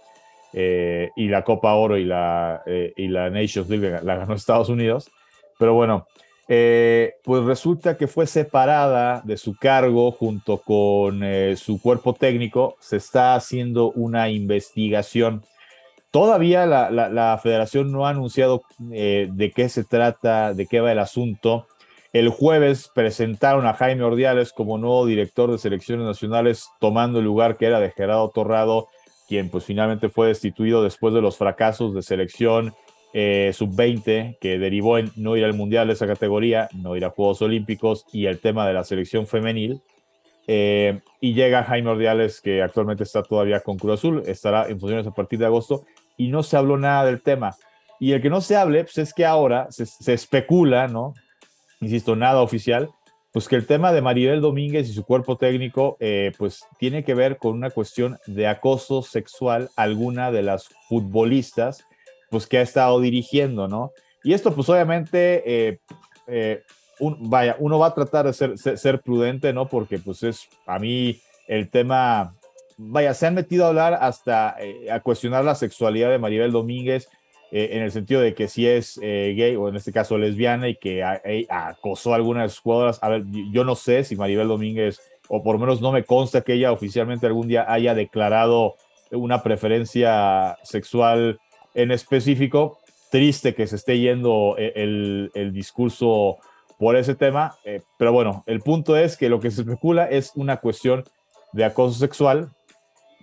Speaker 3: eh, y la Copa Oro y la, eh, y la Nations League la ganó Estados Unidos. Pero bueno, eh, pues resulta que fue separada de su cargo junto con su cuerpo técnico. Se está haciendo una investigación Todavía la, federación no ha anunciado eh, de qué se trata, de qué va el asunto. El jueves presentaron a Jaime Ordiales como nuevo director de selecciones nacionales, tomando el lugar que era de Gerardo Torrado, quien pues finalmente fue destituido después de los fracasos de selección eh, sub-20, que derivó en no ir al Mundial de esa categoría, no ir a Juegos Olímpicos y el tema de la selección femenil. Eh, y llega Jaime Ordiales, que actualmente está todavía con Cruz Azul, estará en funciones a partir de agosto y no se habló nada del tema. Y el que no se hable, pues es que ahora se, especula, ¿no? Insisto, nada oficial, pues que el tema de Maribel Domínguez y su cuerpo técnico, eh, pues tiene que ver con una cuestión de acoso sexual alguna de las futbolistas, pues que ha estado dirigiendo, ¿no? Y esto, pues obviamente, eh, eh, vaya, uno va a tratar de ser, ser, ser, prudente, ¿no? Porque pues es, a mí el tema vaya, se han metido a hablar hasta eh, a cuestionar la sexualidad de Maribel Domínguez eh, en el sentido de que si es eh, gay o en este caso lesbiana y que acosó a algunas de sus jugadoras. A ver, yo no sé si Maribel Domínguez, o por lo menos no me consta que ella oficialmente algún día haya declarado una preferencia sexual en específico. Triste que se esté yendo eh, el, discurso por ese tema, pero bueno, el punto es que lo que se especula es una cuestión de acoso sexual,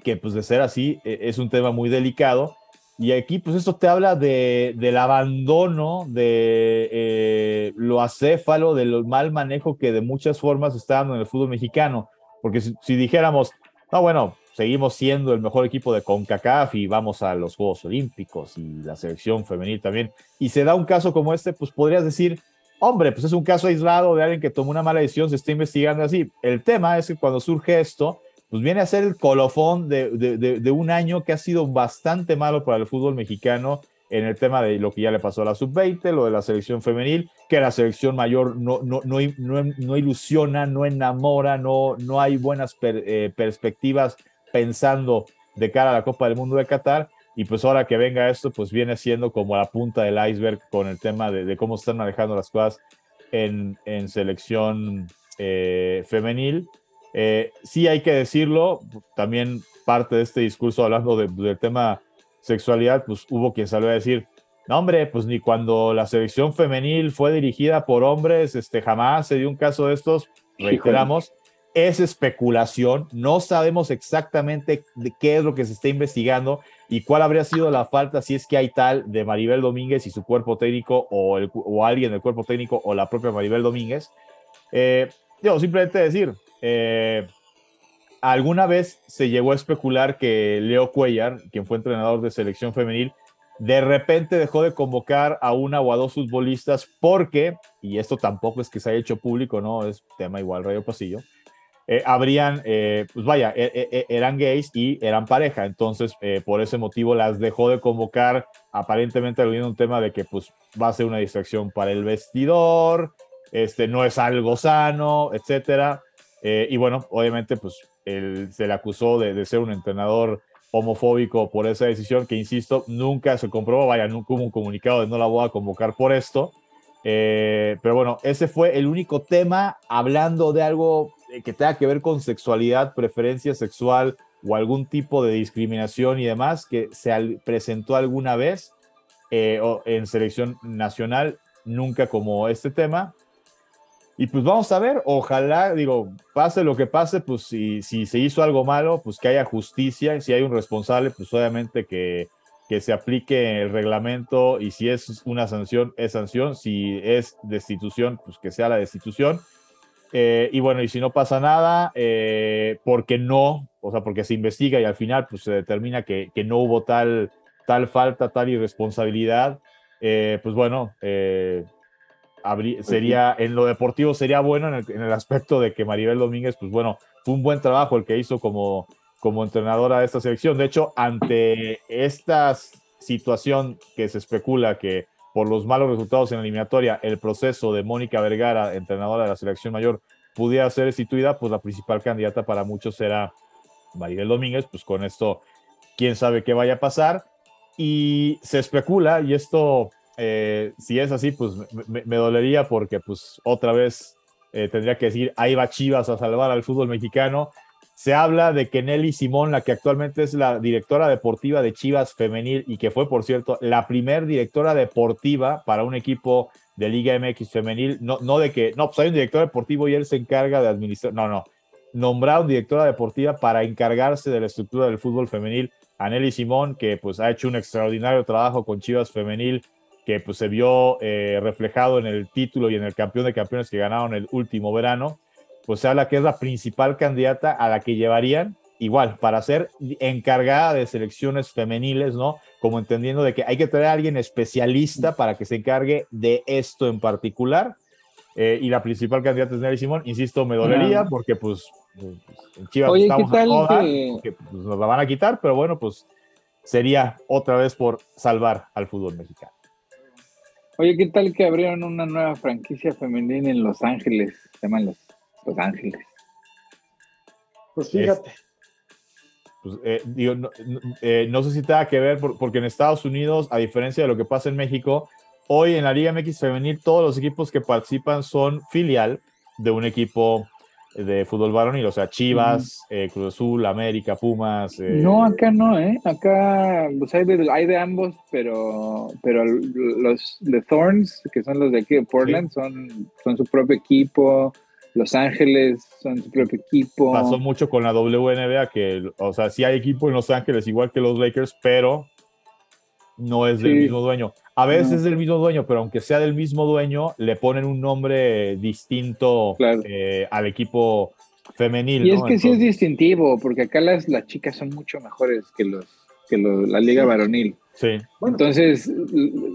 Speaker 3: que pues de ser así es un tema muy delicado y aquí, pues esto te habla de, del abandono, de eh, lo acéfalo, del mal manejo que de muchas formas está dando en el fútbol mexicano. Porque si, dijéramos, no, bueno, seguimos siendo el mejor equipo de CONCACAF y vamos a los Juegos Olímpicos y la selección femenil también, y se da un caso como este, pues podrías decir, hombre, pues es un caso aislado de alguien que tomó una mala decisión, se está investigando así. El tema es que cuando surge esto, pues viene a ser el colofón de, un año que ha sido bastante malo para el fútbol mexicano en el tema de lo que ya le pasó a la sub-20, lo de la selección femenil, que la selección mayor no, no, no, no ilusiona, no enamora, no, no hay buenas eh, perspectivas pensando de cara a la Copa del Mundo de Qatar. Y pues ahora que venga esto, pues viene siendo como la punta del iceberg con el tema de, cómo están manejando las cosas en, en selección eh, femenil. Eh, sí hay que decirlo, también parte de este discurso hablando del tema sexualidad, pues hubo quien salió a decir, no hombre, pues ni cuando la selección femenil fue dirigida por hombres, este, jamás se dio un caso de estos, reiteramos, es especulación, no sabemos exactamente de qué es lo que se está investigando y cuál habría sido la falta, si es que hay tal, de Maribel Domínguez y su cuerpo técnico o, el, o alguien del cuerpo técnico o la propia Maribel Domínguez. Eh, yo simplemente decir, eh, alguna vez se llegó a especular que Leo Cuellar, quien fue entrenador de selección femenil, de repente dejó de convocar a una o a dos futbolistas porque, y esto tampoco es que se haya hecho público, no, es tema igual Radio Pasillo, eh, habrían, eh, pues vaya, e, e, e, eran gays y eran pareja, entonces por ese motivo las dejó de convocar, aparentemente aludiendo un tema de que pues va a ser una distracción para el vestidor, este no es algo sano, etcétera. Eh, y bueno, obviamente, pues se le acusó de, ser un entrenador homofóbico por esa decisión, que insisto, nunca se comprobó, vaya, nunca hubo un comunicado de no la voy a convocar por esto. Eh, pero bueno, ese fue el único tema hablando de algo que tenga que ver con sexualidad, preferencia sexual o algún tipo de discriminación y demás que se presentó alguna vez eh, en selección nacional, nunca como este tema. Y pues vamos a ver, ojalá, digo, pase lo que pase, pues si, si se hizo algo malo, pues que haya justicia, y si hay un responsable, pues obviamente que, que se aplique el reglamento y si es una sanción, es sanción, si es destitución, pues que sea la destitución. Eh, y bueno, y si no pasa nada, eh, porque no, o sea, porque se investiga y al final pues se determina que, que no hubo tal, tal falta, tal irresponsabilidad, eh, pues bueno, pues sería, en lo deportivo sería bueno en el, aspecto de que Maribel Domínguez, pues bueno, fue un buen trabajo el que hizo como, como entrenadora de esta selección. De hecho, ante esta situación que se especula que por los malos resultados en la eliminatoria, el proceso de Mónica Vergara, entrenadora de la selección mayor, pudiera ser destituida, pues la principal candidata para muchos era Maribel Domínguez, pues con esto, quién sabe qué vaya a pasar. Y se especula, y esto eh, si es así, pues me, dolería porque pues otra vez eh, tendría que decir, ahí va Chivas a salvar al fútbol mexicano. Se habla de que Nelly Simón, la que actualmente es la directora deportiva de Chivas Femenil y que fue, por cierto, la primer directora deportiva para un equipo de Liga MX Femenil, no, no de que, no, pues hay un director deportivo y él se encarga de administrar, no, no, nombraron directora deportiva para encargarse de la estructura del fútbol femenil a Nelly Simón, que pues ha hecho un extraordinario trabajo con Chivas Femenil que pues, se vio eh, reflejado en el título y en el campeón de campeones que ganaron el último verano, pues se habla que es la principal candidata a la que llevarían, igual, para ser encargada de selecciones femeniles, ¿no? Como entendiendo de que hay que traer a alguien especialista para que se encargue de esto en particular. Eh, y la principal candidata es Nelly Simón, insisto, me dolería porque pues, en Chivas estamos a que... pues, nos la van a quitar, pero bueno, pues sería otra vez por salvar al fútbol mexicano.
Speaker 2: Oye, ¿qué tal que abrieron una nueva franquicia femenina en Los Ángeles? Se llaman Los, Ángeles.
Speaker 1: Pues fíjate.
Speaker 3: pues, eh, digo, no, eh, no, sé si tenga que ver, porque en Estados Unidos, a diferencia de lo que pasa en México, hoy en la Liga MX femenil todos los equipos que participan son filial de un equipo de fútbol varonil, o sea, Chivas, eh, Cruz Azul, América, Pumas.
Speaker 2: Eh, no, acá no, ¿eh? Acá pues hay, de, ambos, pero, pero los de Thorns, que son los de aquí de Portland, son, son su propio equipo. Los Ángeles son su propio equipo.
Speaker 3: Pasó mucho con la WNBA, que, o sea, sí hay equipo en Los Ángeles, igual que los Lakers, pero no es del mismo dueño. A veces es del mismo dueño, pero aunque sea del mismo dueño, le ponen un nombre distinto eh, al equipo femenil.
Speaker 2: Y es que sí es distintivo, porque acá las, las chicas son mucho mejores que los que la liga varonil.
Speaker 3: Sí.
Speaker 2: Entonces,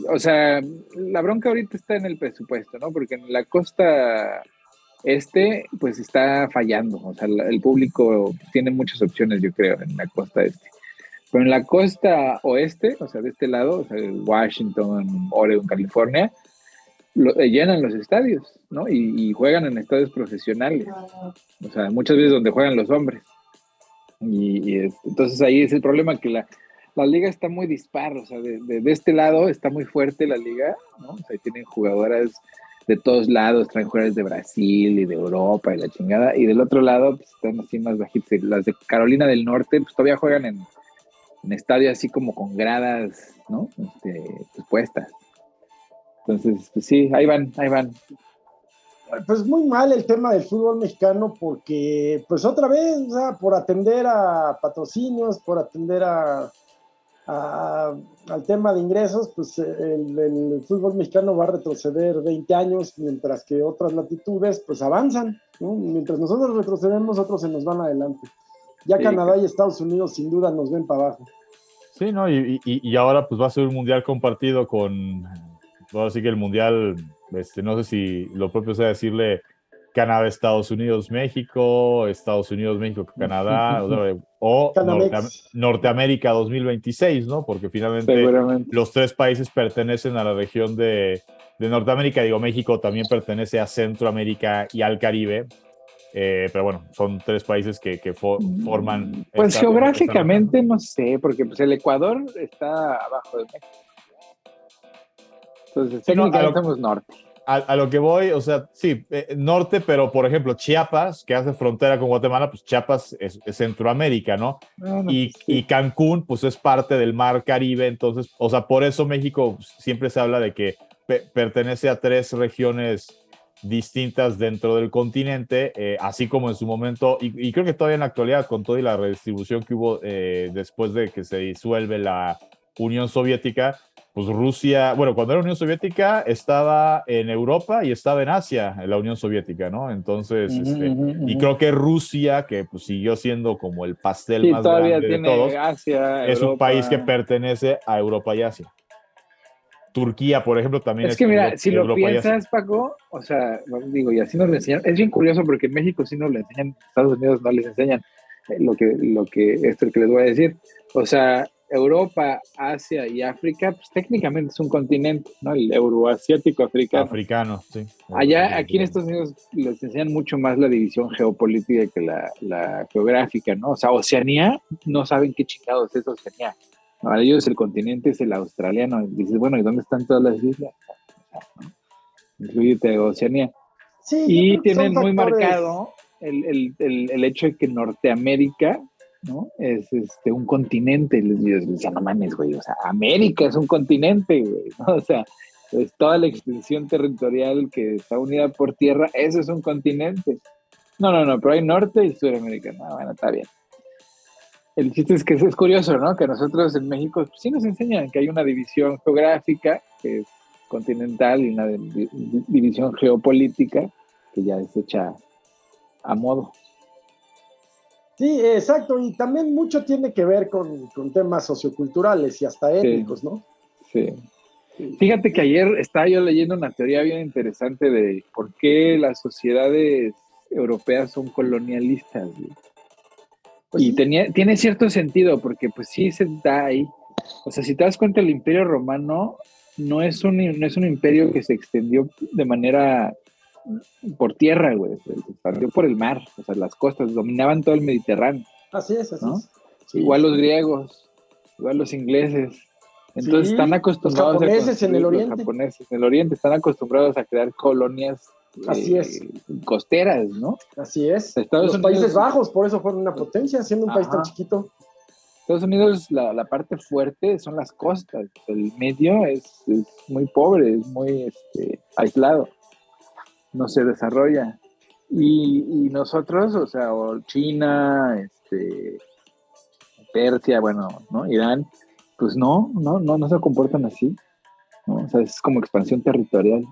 Speaker 2: o sea, la bronca ahorita está en el presupuesto, ¿no? Porque en la costa este, pues está fallando. O sea, el público tiene muchas opciones, yo creo, en la costa este. Pero en la costa oeste, o sea, de este lado, o sea, Washington, Oregon, California, eh, llenan los estadios, ¿no? Y, juegan en estadios profesionales. O sea, muchas veces donde juegan los hombres. Y, entonces ahí es el problema que la, liga está muy dispar, o sea, de, de, este lado está muy fuerte la liga, ¿no? O sea, tienen jugadoras de todos lados, traen jugadores de Brasil y de Europa y la chingada, y del otro lado pues, están así más bajitas. Las de Carolina del Norte, pues todavía juegan en, en estadio así como con gradas, ¿no? Este, pues puestas. Entonces, pues sí, ahí van, ahí van.
Speaker 1: Pues muy mal el tema del fútbol mexicano porque, pues otra vez, o por atender a patrocinios, por atender a, al tema de ingresos, pues el, el, fútbol mexicano va a retroceder 20 años, mientras que otras latitudes, pues avanzan, ¿no? Mientras nosotros retrocedemos, otros se nos van adelante. Ya Canadá y Estados Unidos sin duda nos ven para abajo.
Speaker 3: Sí, ¿no? Y, y, ahora pues va a ser un mundial compartido con, ahora sí que el mundial, este, no sé si lo propio sea decirle Canadá, Estados Unidos, México, Estados Unidos, México, Canadá, *laughs* o, Norteamérica 2026, ¿no? Porque finalmente los tres países pertenecen a la región de, de Norteamérica, digo, México también pertenece a Centroamérica y al Caribe, eh, pero bueno, son tres países que, que forman.
Speaker 2: Pues geográficamente no sé, porque pues el Ecuador está abajo de México. Entonces, técnicamente somos norte.
Speaker 3: A, lo que voy, o sea, sí, eh, norte, pero por ejemplo, Chiapas, que hace frontera con Guatemala, pues Chiapas es, Centroamérica, ¿no? Y, pues y, Cancún, pues es parte del mar Caribe, entonces, o sea, por eso México siempre se habla de que pertenece a tres regiones distintas dentro del continente, eh, así como en su momento, y, creo que todavía en la actualidad, con toda la redistribución que hubo eh, después de que se disuelve la Unión Soviética, pues Rusia, bueno, cuando era Unión Soviética estaba en Europa y estaba en Asia, en la Unión Soviética, ¿no? Entonces, este, y creo que Rusia, que pues, siguió siendo como el pastel más grande de todos, es un país que pertenece a Europa y Asia. Turquía, por ejemplo, también
Speaker 2: es, que mira, si lo piensas, Paco, o sea, digo, y así nos lo enseñan, es bien curioso porque en México sí nos lo enseñan, Estados Unidos no les enseñan eh, lo que, lo que, esto que les voy a decir. O sea, Europa, Asia y África, pues técnicamente es un continente, ¿no? El euroasiático africano.
Speaker 3: Africano, sí.
Speaker 2: Allá, aquí en Estados Unidos les enseñan mucho más la división geopolítica que la, la geográfica, ¿no? O sea, Oceanía, no saben qué chingados es Oceanía. Para ellos el continente es el australiano. dices, bueno, ¿y dónde están todas las islas? Incluye Oceanía. Sí, y tienen muy marcado el, hecho de que Norteamérica ¿no? Es este, un continente. Les digo, no mames, güey. O sea, América es un continente, güey. O sea, es toda la extensión territorial que está unida por tierra, eso es un continente. No, no, no, pero hay Norte y Suramérica. No, bueno, está bien el chiste es que es, curioso, ¿no? Que nosotros en México sí nos enseñan que hay una división geográfica, que es continental, y una división geopolítica, que ya es hecha a modo.
Speaker 1: Sí, exacto, y también mucho tiene que ver con, temas socioculturales y hasta étnicos, ¿no?
Speaker 2: Sí. Fíjate que ayer estaba yo leyendo una teoría bien interesante de por qué las sociedades europeas son colonialistas. Pues y tenía, tiene cierto sentido, porque pues sí se da ahí. O sea, si te das cuenta, el imperio romano no es un, no es un imperio que se extendió de manera por tierra, güey, se extendió por el mar, o sea, las costas, dominaban todo el Mediterráneo.
Speaker 1: Así es, así es.
Speaker 2: igual los griegos, igual los ingleses. Entonces están acostumbrados
Speaker 1: los japoneses en el oriente.
Speaker 2: Los japoneses en el oriente están acostumbrados a crear colonias
Speaker 1: Así es.
Speaker 2: Eh, costeras, ¿no?
Speaker 1: Así es. los Países Bajos, por eso fueron una potencia, siendo un país tan chiquito.
Speaker 2: Estados Unidos, la, parte fuerte son las costas. El medio es, muy pobre, es muy este, aislado. No se desarrolla. Y, nosotros, o sea, China, este, Persia, bueno, ¿no? Irán, pues no, no, no, no se comportan así. O sea, es como expansión territorial.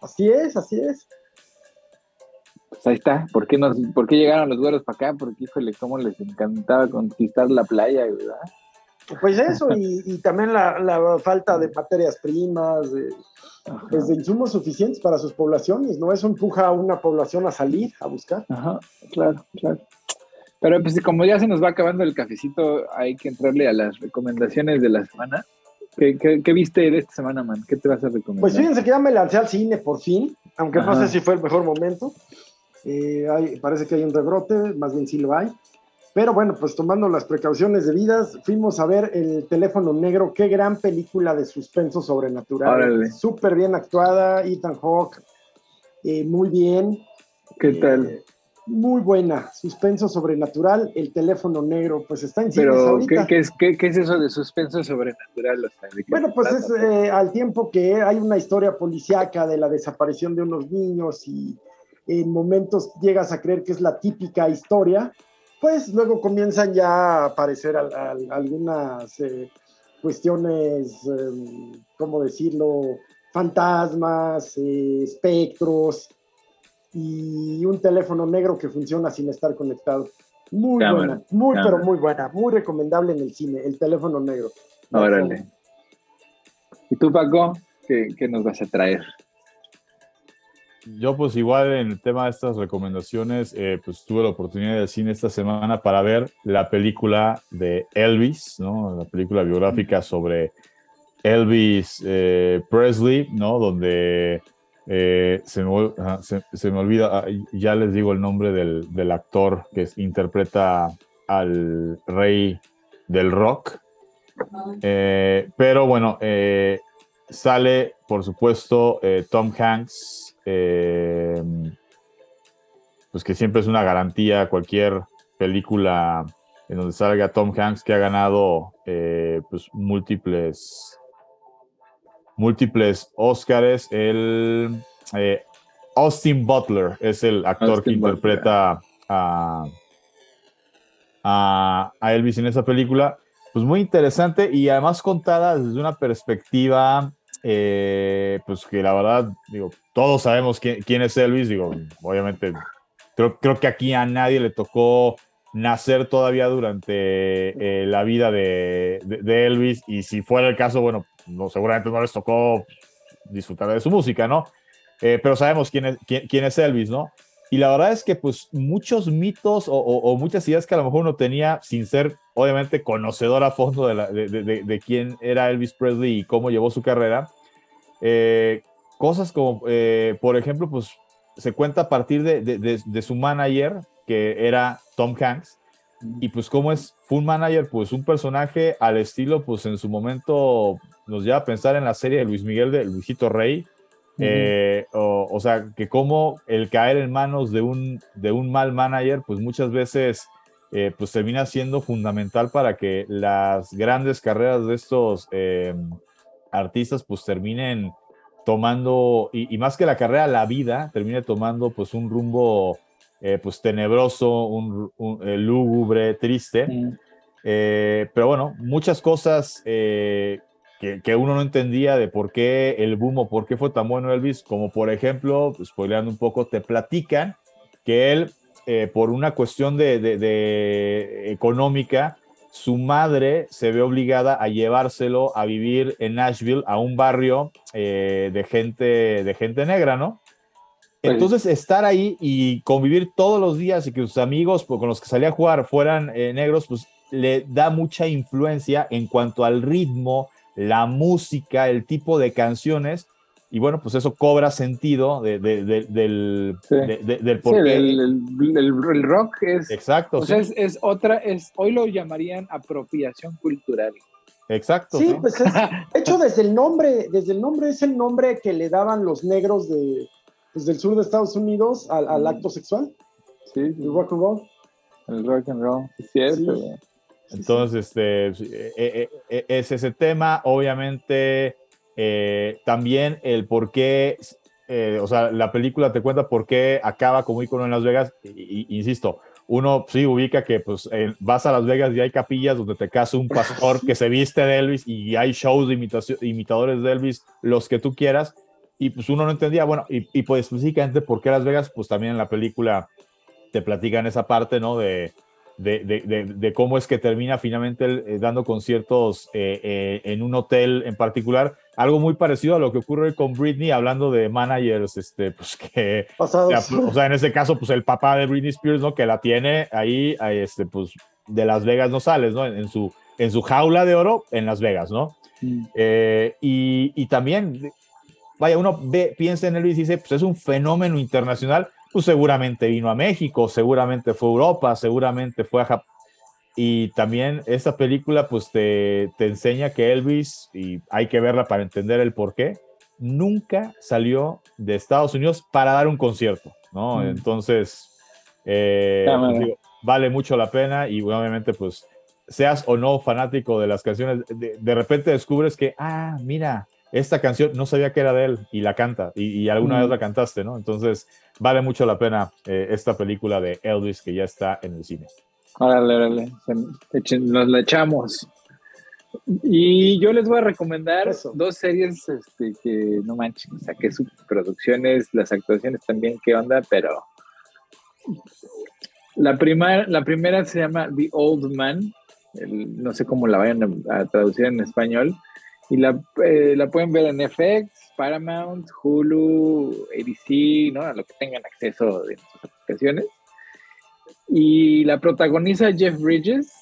Speaker 1: Así es, así es.
Speaker 2: Pues ahí está. ¿Por qué, nos, ¿Por qué llegaron los güeros para acá? Porque, híjole, cómo les encantaba conquistar la playa, ¿verdad?
Speaker 1: Pues *laughs* eso, y, también la, falta de materias primas, de, pues de insumos suficientes para sus poblaciones, ¿no? Eso empuja a una población a salir, a buscar.
Speaker 2: Ajá, claro, claro. Pero pues como ya se nos va acabando el cafecito, hay que entrarle a las recomendaciones de la semana. ¿Qué, viste de esta semana, man? ¿Qué te vas a recomendar?
Speaker 1: Pues fíjense que ya me lancé al cine por fin, aunque no sé si fue el mejor momento. Eh, parece que hay un rebrote, más bien sí lo hay. Pero bueno, pues tomando las precauciones debidas, fuimos a ver El teléfono negro. Qué gran película de suspenso sobrenatural. Súper bien actuada, Ethan Hawke, eh, muy bien.
Speaker 2: ¿Qué tal?
Speaker 1: Muy buena, suspenso sobrenatural, el teléfono negro, pues está en
Speaker 2: cines Pero, ¿qué, es, qué, es, eso de suspenso sobrenatural?
Speaker 1: bueno, pues es eh, al tiempo que hay una historia policíaca de la desaparición de unos niños y en momentos llegas a creer que es la típica historia, pues luego comienzan ya a aparecer algunas eh, cuestiones, em, ¿cómo decirlo? Fantasmas, eh, espectros, y un teléfono negro que funciona sin estar conectado. Muy buena, muy pero muy buena, muy recomendable en el cine, el teléfono negro.
Speaker 2: Órale. ¿Y tú, Paco? ¿Qué, ¿Qué, nos vas a traer?
Speaker 3: Yo pues igual en el tema de estas recomendaciones, eh, pues tuve la oportunidad de cine esta semana para ver la película de Elvis, ¿no? La película biográfica sobre Elvis eh, Presley, ¿no? Donde eh, se, me, olvida, ah, ya les digo el nombre del, actor que interpreta al rey del rock. Eh, pero bueno, eh, sale, por supuesto, Tom Hanks, pues que siempre es una garantía cualquier película en donde salga Tom Hanks que ha ganado pues múltiples múltiples Oscars. El eh, Austin Butler es el actor que interpreta a, a, Elvis en esa película. Pues muy interesante y además contada desde una perspectiva, eh, pues que la verdad, digo, todos sabemos quién, es Elvis, digo, obviamente, creo, creo que aquí a nadie le tocó nacer todavía durante eh, la vida de, Elvis y si fuera el caso, bueno, no, seguramente no les tocó disfrutar de su música, ¿no? Eh, pero sabemos quién es, quién, es Elvis, ¿no? Y la verdad es que pues muchos mitos o, muchas ideas que a lo mejor uno tenía sin ser obviamente conocedor a fondo de, quién era Elvis Presley y cómo llevó su carrera, eh, cosas como, eh, por ejemplo, pues se cuenta a partir de, su manager, que era Tom Hanks, y pues cómo es, fue un manager, pues un personaje al estilo, pues en su momento nos lleva a pensar en la serie de Luis Miguel de Luisito Rey. Eh, o, sea, que como el caer en manos de un, de un mal manager, pues muchas veces eh, pues termina siendo fundamental para que las grandes carreras de estos eh, artistas pues terminen tomando, y, más que la carrera, la vida termine tomando pues un rumbo pues tenebroso, un, lúgubre, triste. pero bueno, muchas cosas que, uno no entendía de por qué el boom o por qué fue tan bueno Elvis, como por ejemplo, pues, spoileando un poco, te platican que él, eh, por una cuestión de, económica, su madre se ve obligada a llevárselo a vivir en Nashville, a un barrio eh, de, gente, de gente negra, ¿no? Entonces, estar ahí y convivir todos los días y que sus amigos pues, con los que salía a jugar fueran eh, negros, pues le da mucha influencia en cuanto al ritmo, la música, el tipo de canciones, y bueno, pues eso cobra sentido de, del, del
Speaker 2: por qué. El, rock es.
Speaker 3: Exacto.
Speaker 2: O sea, es, otra, es, hoy lo llamarían apropiación cultural.
Speaker 3: Exacto.
Speaker 1: Sí, pues es, hecho desde el nombre, desde el nombre es el nombre que le daban los negros de, pues, del sur de Estados Unidos al, al acto sexual.
Speaker 2: Sí,
Speaker 1: el rock and roll.
Speaker 2: El rock and roll, es cierto.
Speaker 3: Entonces, este, eh, eh, eh, es ese tema, obviamente eh, también el por qué, eh, o sea, la película te cuenta por qué acaba como icono en Las Vegas, y, insisto, uno sí ubica que pues vas a Las Vegas y hay capillas donde te casa un pastor *laughs* que se viste de Elvis y hay shows de imitadores de Elvis, los que tú quieras, y pues uno no entendía, bueno, y, y pues específicamente por qué Las Vegas, pues también en la película te platican esa parte, ¿no? De, de, de, de, cómo es que termina finalmente eh, dando conciertos eh, eh, en un hotel en particular. Algo muy parecido a lo que ocurre con Britney, hablando de managers, este, pues *laughs* que, o sea, en ese caso, pues el papá de Britney Spears, ¿no? Que la tiene ahí, este, pues de Las Vegas no sales, ¿no? En, su, en su jaula de oro en Las Vegas, ¿no? Mm. y, y, también, vaya, uno ve, piensa en él y dice, pues es un fenómeno internacional, pues seguramente vino a México, seguramente fue a Europa, seguramente fue a Japón. Y también esta película pues te, te, enseña que Elvis, y hay que verla para entender el por qué, nunca salió de Estados Unidos para dar un concierto, ¿no? Mm. Entonces, eh, pues, vale mucho la pena y obviamente pues seas o no fanático de las canciones, de, de repente descubres que, ah, mira, esta canción no sabía que era de él y la canta y, alguna vez la cantaste, ¿no? Entonces vale mucho la pena eh, esta película de Elvis que ya está en el cine.
Speaker 2: Órale, órale, nos la echamos. Y yo les voy a recomendar dos series este, que no manches, o sea, que sus producciones, las actuaciones también, qué onda, pero la, la primera se llama The Old Man, no sé cómo la vayan a traducir en español, y la, eh, la pueden ver en FX, Paramount, Hulu, ABC, ¿no? A lo que tengan acceso de sus aplicaciones. Y la protagoniza Jeff Bridges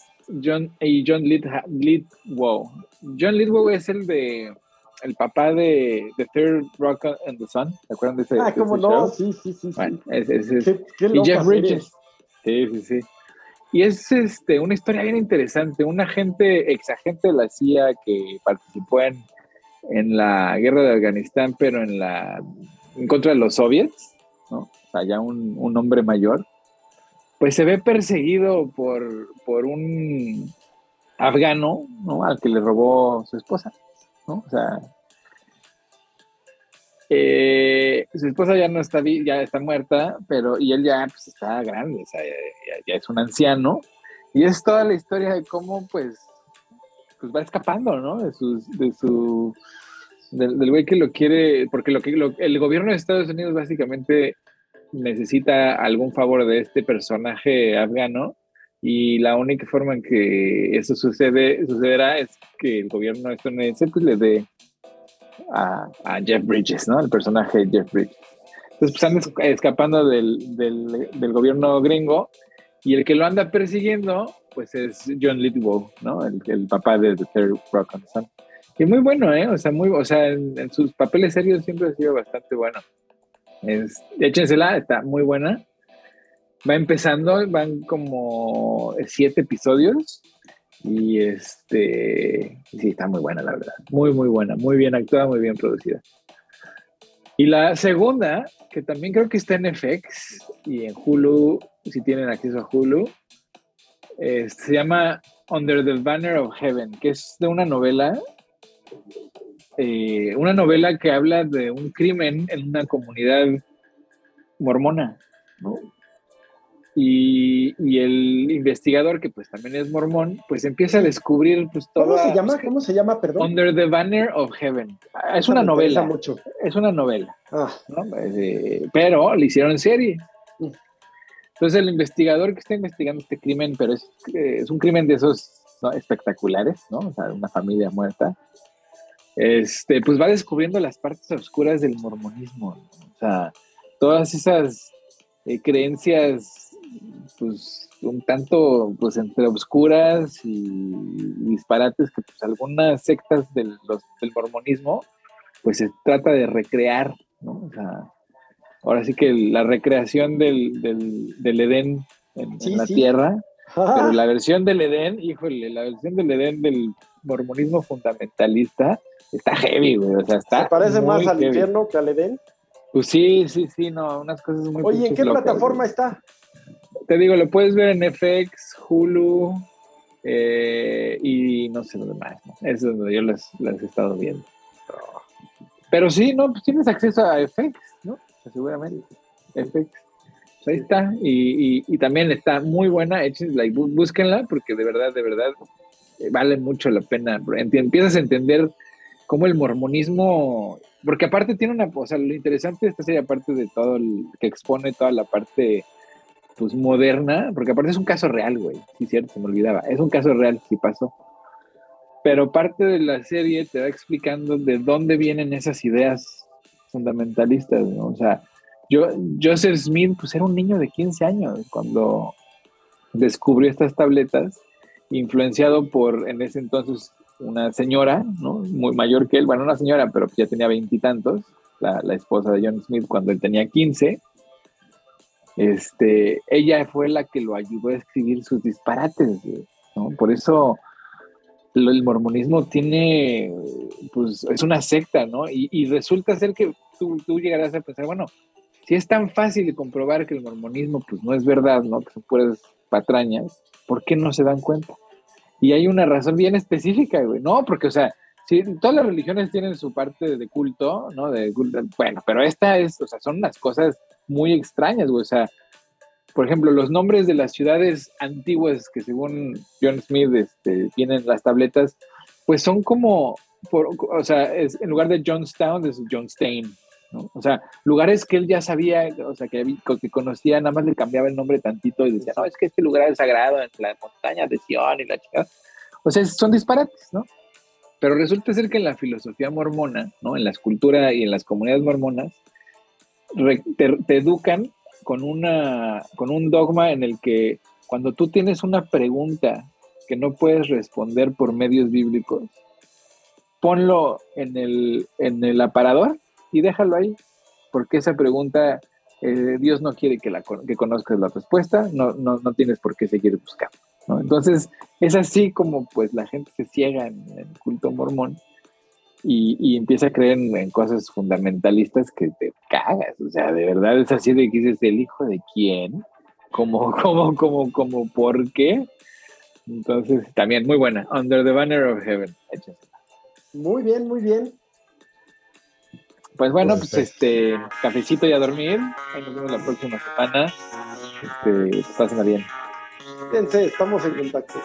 Speaker 2: John, y John Lidwow. John Lidwow es el de el papá de The Third Rock and the Sun. ¿Se acuerdan de ese?
Speaker 1: Ah, cómo no, sí, sí, sí.
Speaker 2: Bueno, es, y Jeff Bridges. Sí, sí, sí. Y es este, una historia bien interesante. Un agente, ex agente de la CIA que participó en, en la guerra de Afganistán, pero en la en contra de los soviets, ¿no? O sea, ya un, un hombre mayor, pues se ve perseguido por, por un afgano, ¿no? Al que le robó su esposa, ¿no? O sea, eh, su esposa ya no está, ya está muerta, pero y él ya pues, está grande, o sea, ya, es un anciano. Y es toda la historia de cómo pues, pues va escapando, ¿no? De, de su, del, güey que lo quiere, porque lo que el gobierno de Estados Unidos básicamente necesita algún favor de este personaje afgano y la única forma en que eso sucede, sucederá es que el gobierno estadounidense pues le dé a, Jeff Bridges, ¿no? El personaje de Jeff Bridges. Entonces, pues están escapando del, del, gobierno gringo y el que lo anda persiguiendo, pues es John Lithgow, ¿no? El, papá de The Third Rock on the Sun. Y muy bueno, ¿eh? O sea, muy, o sea en, sus papeles serios siempre ha sido bastante bueno. Es, échensela, está muy buena. Va empezando, van como siete episodios y este, sí, está muy buena, la verdad. Muy, muy buena. Muy bien actuada, muy bien producida. Y la segunda, que también creo que está en FX y en Hulu, si tienen acceso a Hulu, se llama Under the Banner of Heaven, que es de una novela, eh, una novela que habla de un crimen en una comunidad mormona, ¿no? Y, el investigador, que pues también es mormón, pues empieza a descubrir pues todo.
Speaker 1: ¿Cómo se llama? ¿Cómo se llama, perdón?
Speaker 2: Under the Banner of Heaven. Ah, es una novela. Mucho. Es una novela. Ah. Eh, pero le hicieron serie. Mm. Entonces el investigador que está investigando este crimen, pero es, eh, es un crimen de esos espectaculares, ¿no? O sea, una familia muerta. Este, pues va descubriendo las partes oscuras del mormonismo. O sea, todas esas eh, creencias pues un tanto pues entre obscuras y, disparates que pues algunas sectas del, del mormonismo pues se trata de recrear, ¿no? O sea, ahora sí que la recreación del, del, Edén en, la tierra, *laughs* pero la versión del Edén, híjole, la versión del Edén del mormonismo fundamentalista está heavy, güey, o sea, está...
Speaker 1: ¿Se parece más al infierno que al Edén?
Speaker 2: Pues sí, sí, sí, no, unas cosas muy...
Speaker 1: Oye, ¿en qué plataforma está?
Speaker 2: Te digo, lo puedes ver en FX, Hulu eh, y no sé lo demás. ¿no? Eso es donde yo las, las he estado viendo. Pero sí, no, pues tienes acceso a FX, ¿no? Seguramente. FX. Pues ahí está. Y, y, también está muy buena. Like, búsquenla porque de verdad, de verdad, eh, vale mucho la pena. Empiezas a entender cómo el mormonismo, porque aparte tiene una, o sea, lo interesante de esta serie, aparte de todo el que expone toda la parte pues moderna, porque aparte es un caso real, güey, sí, cierto, se me olvidaba, es un caso real, sí pasó. Pero parte de la serie te va explicando de dónde vienen esas ideas fundamentalistas, ¿no? O sea, yo, Joseph Smith, pues era un niño de 15 años cuando descubrió estas tabletas, influenciado por, en ese entonces, una señora, ¿no? Muy mayor que él, bueno, una señora, pero ya tenía veintitantos, la, la esposa de John Smith cuando él tenía 15, este, ella fue la que lo ayudó a escribir sus disparates, ¿no? Por eso el mormonismo tiene, pues es una secta, ¿no? Y, resulta ser que tú, tú, llegarás a pensar, bueno, si es tan fácil de comprobar que el mormonismo, pues no es verdad, ¿no? Que son puras patrañas, ¿por qué no se dan cuenta? Y hay una razón bien específica, güey. No, porque, o sea, si todas las religiones tienen su parte de culto, ¿no? De bueno, pero esta es, o sea, son unas cosas muy extrañas, güey. O sea, por ejemplo, los nombres de las ciudades antiguas que según John Smith este, tienen las tabletas, pues son como, por, o sea, es, en lugar de Johnstown es Johnstein, ¿no? O sea, lugares que él ya sabía, o sea, que, que conocía, nada más le cambiaba el nombre tantito y decía, no, es que este lugar es sagrado en la montaña de Sion y la chica. O sea, son disparates, ¿no? Pero resulta ser que en la filosofía mormona, ¿no? En la escultura y en las comunidades mormonas, te, educan con, una, con un dogma en el que cuando tú tienes una pregunta que no puedes responder por medios bíblicos, ponlo en el, en el aparador y déjalo ahí, porque esa pregunta eh, Dios no quiere que, la, que conozcas la respuesta, no, no, no tienes por qué seguir buscando. Entonces, es así como pues la gente se ciega en el culto mormón y, empieza a creer en, cosas fundamentalistas que te cagas. O sea, de verdad es así de que dices, ¿el hijo de quién? ¿Cómo, *laughs* cómo, cómo, cómo, por qué? Entonces, también muy buena. Under the Banner of Heaven.
Speaker 1: Muy bien, muy bien.
Speaker 2: Pues bueno, pues este, cafecito y a dormir. nos vemos la próxima semana. Este, pásenla bien.
Speaker 1: Fíjense, estamos en contacto.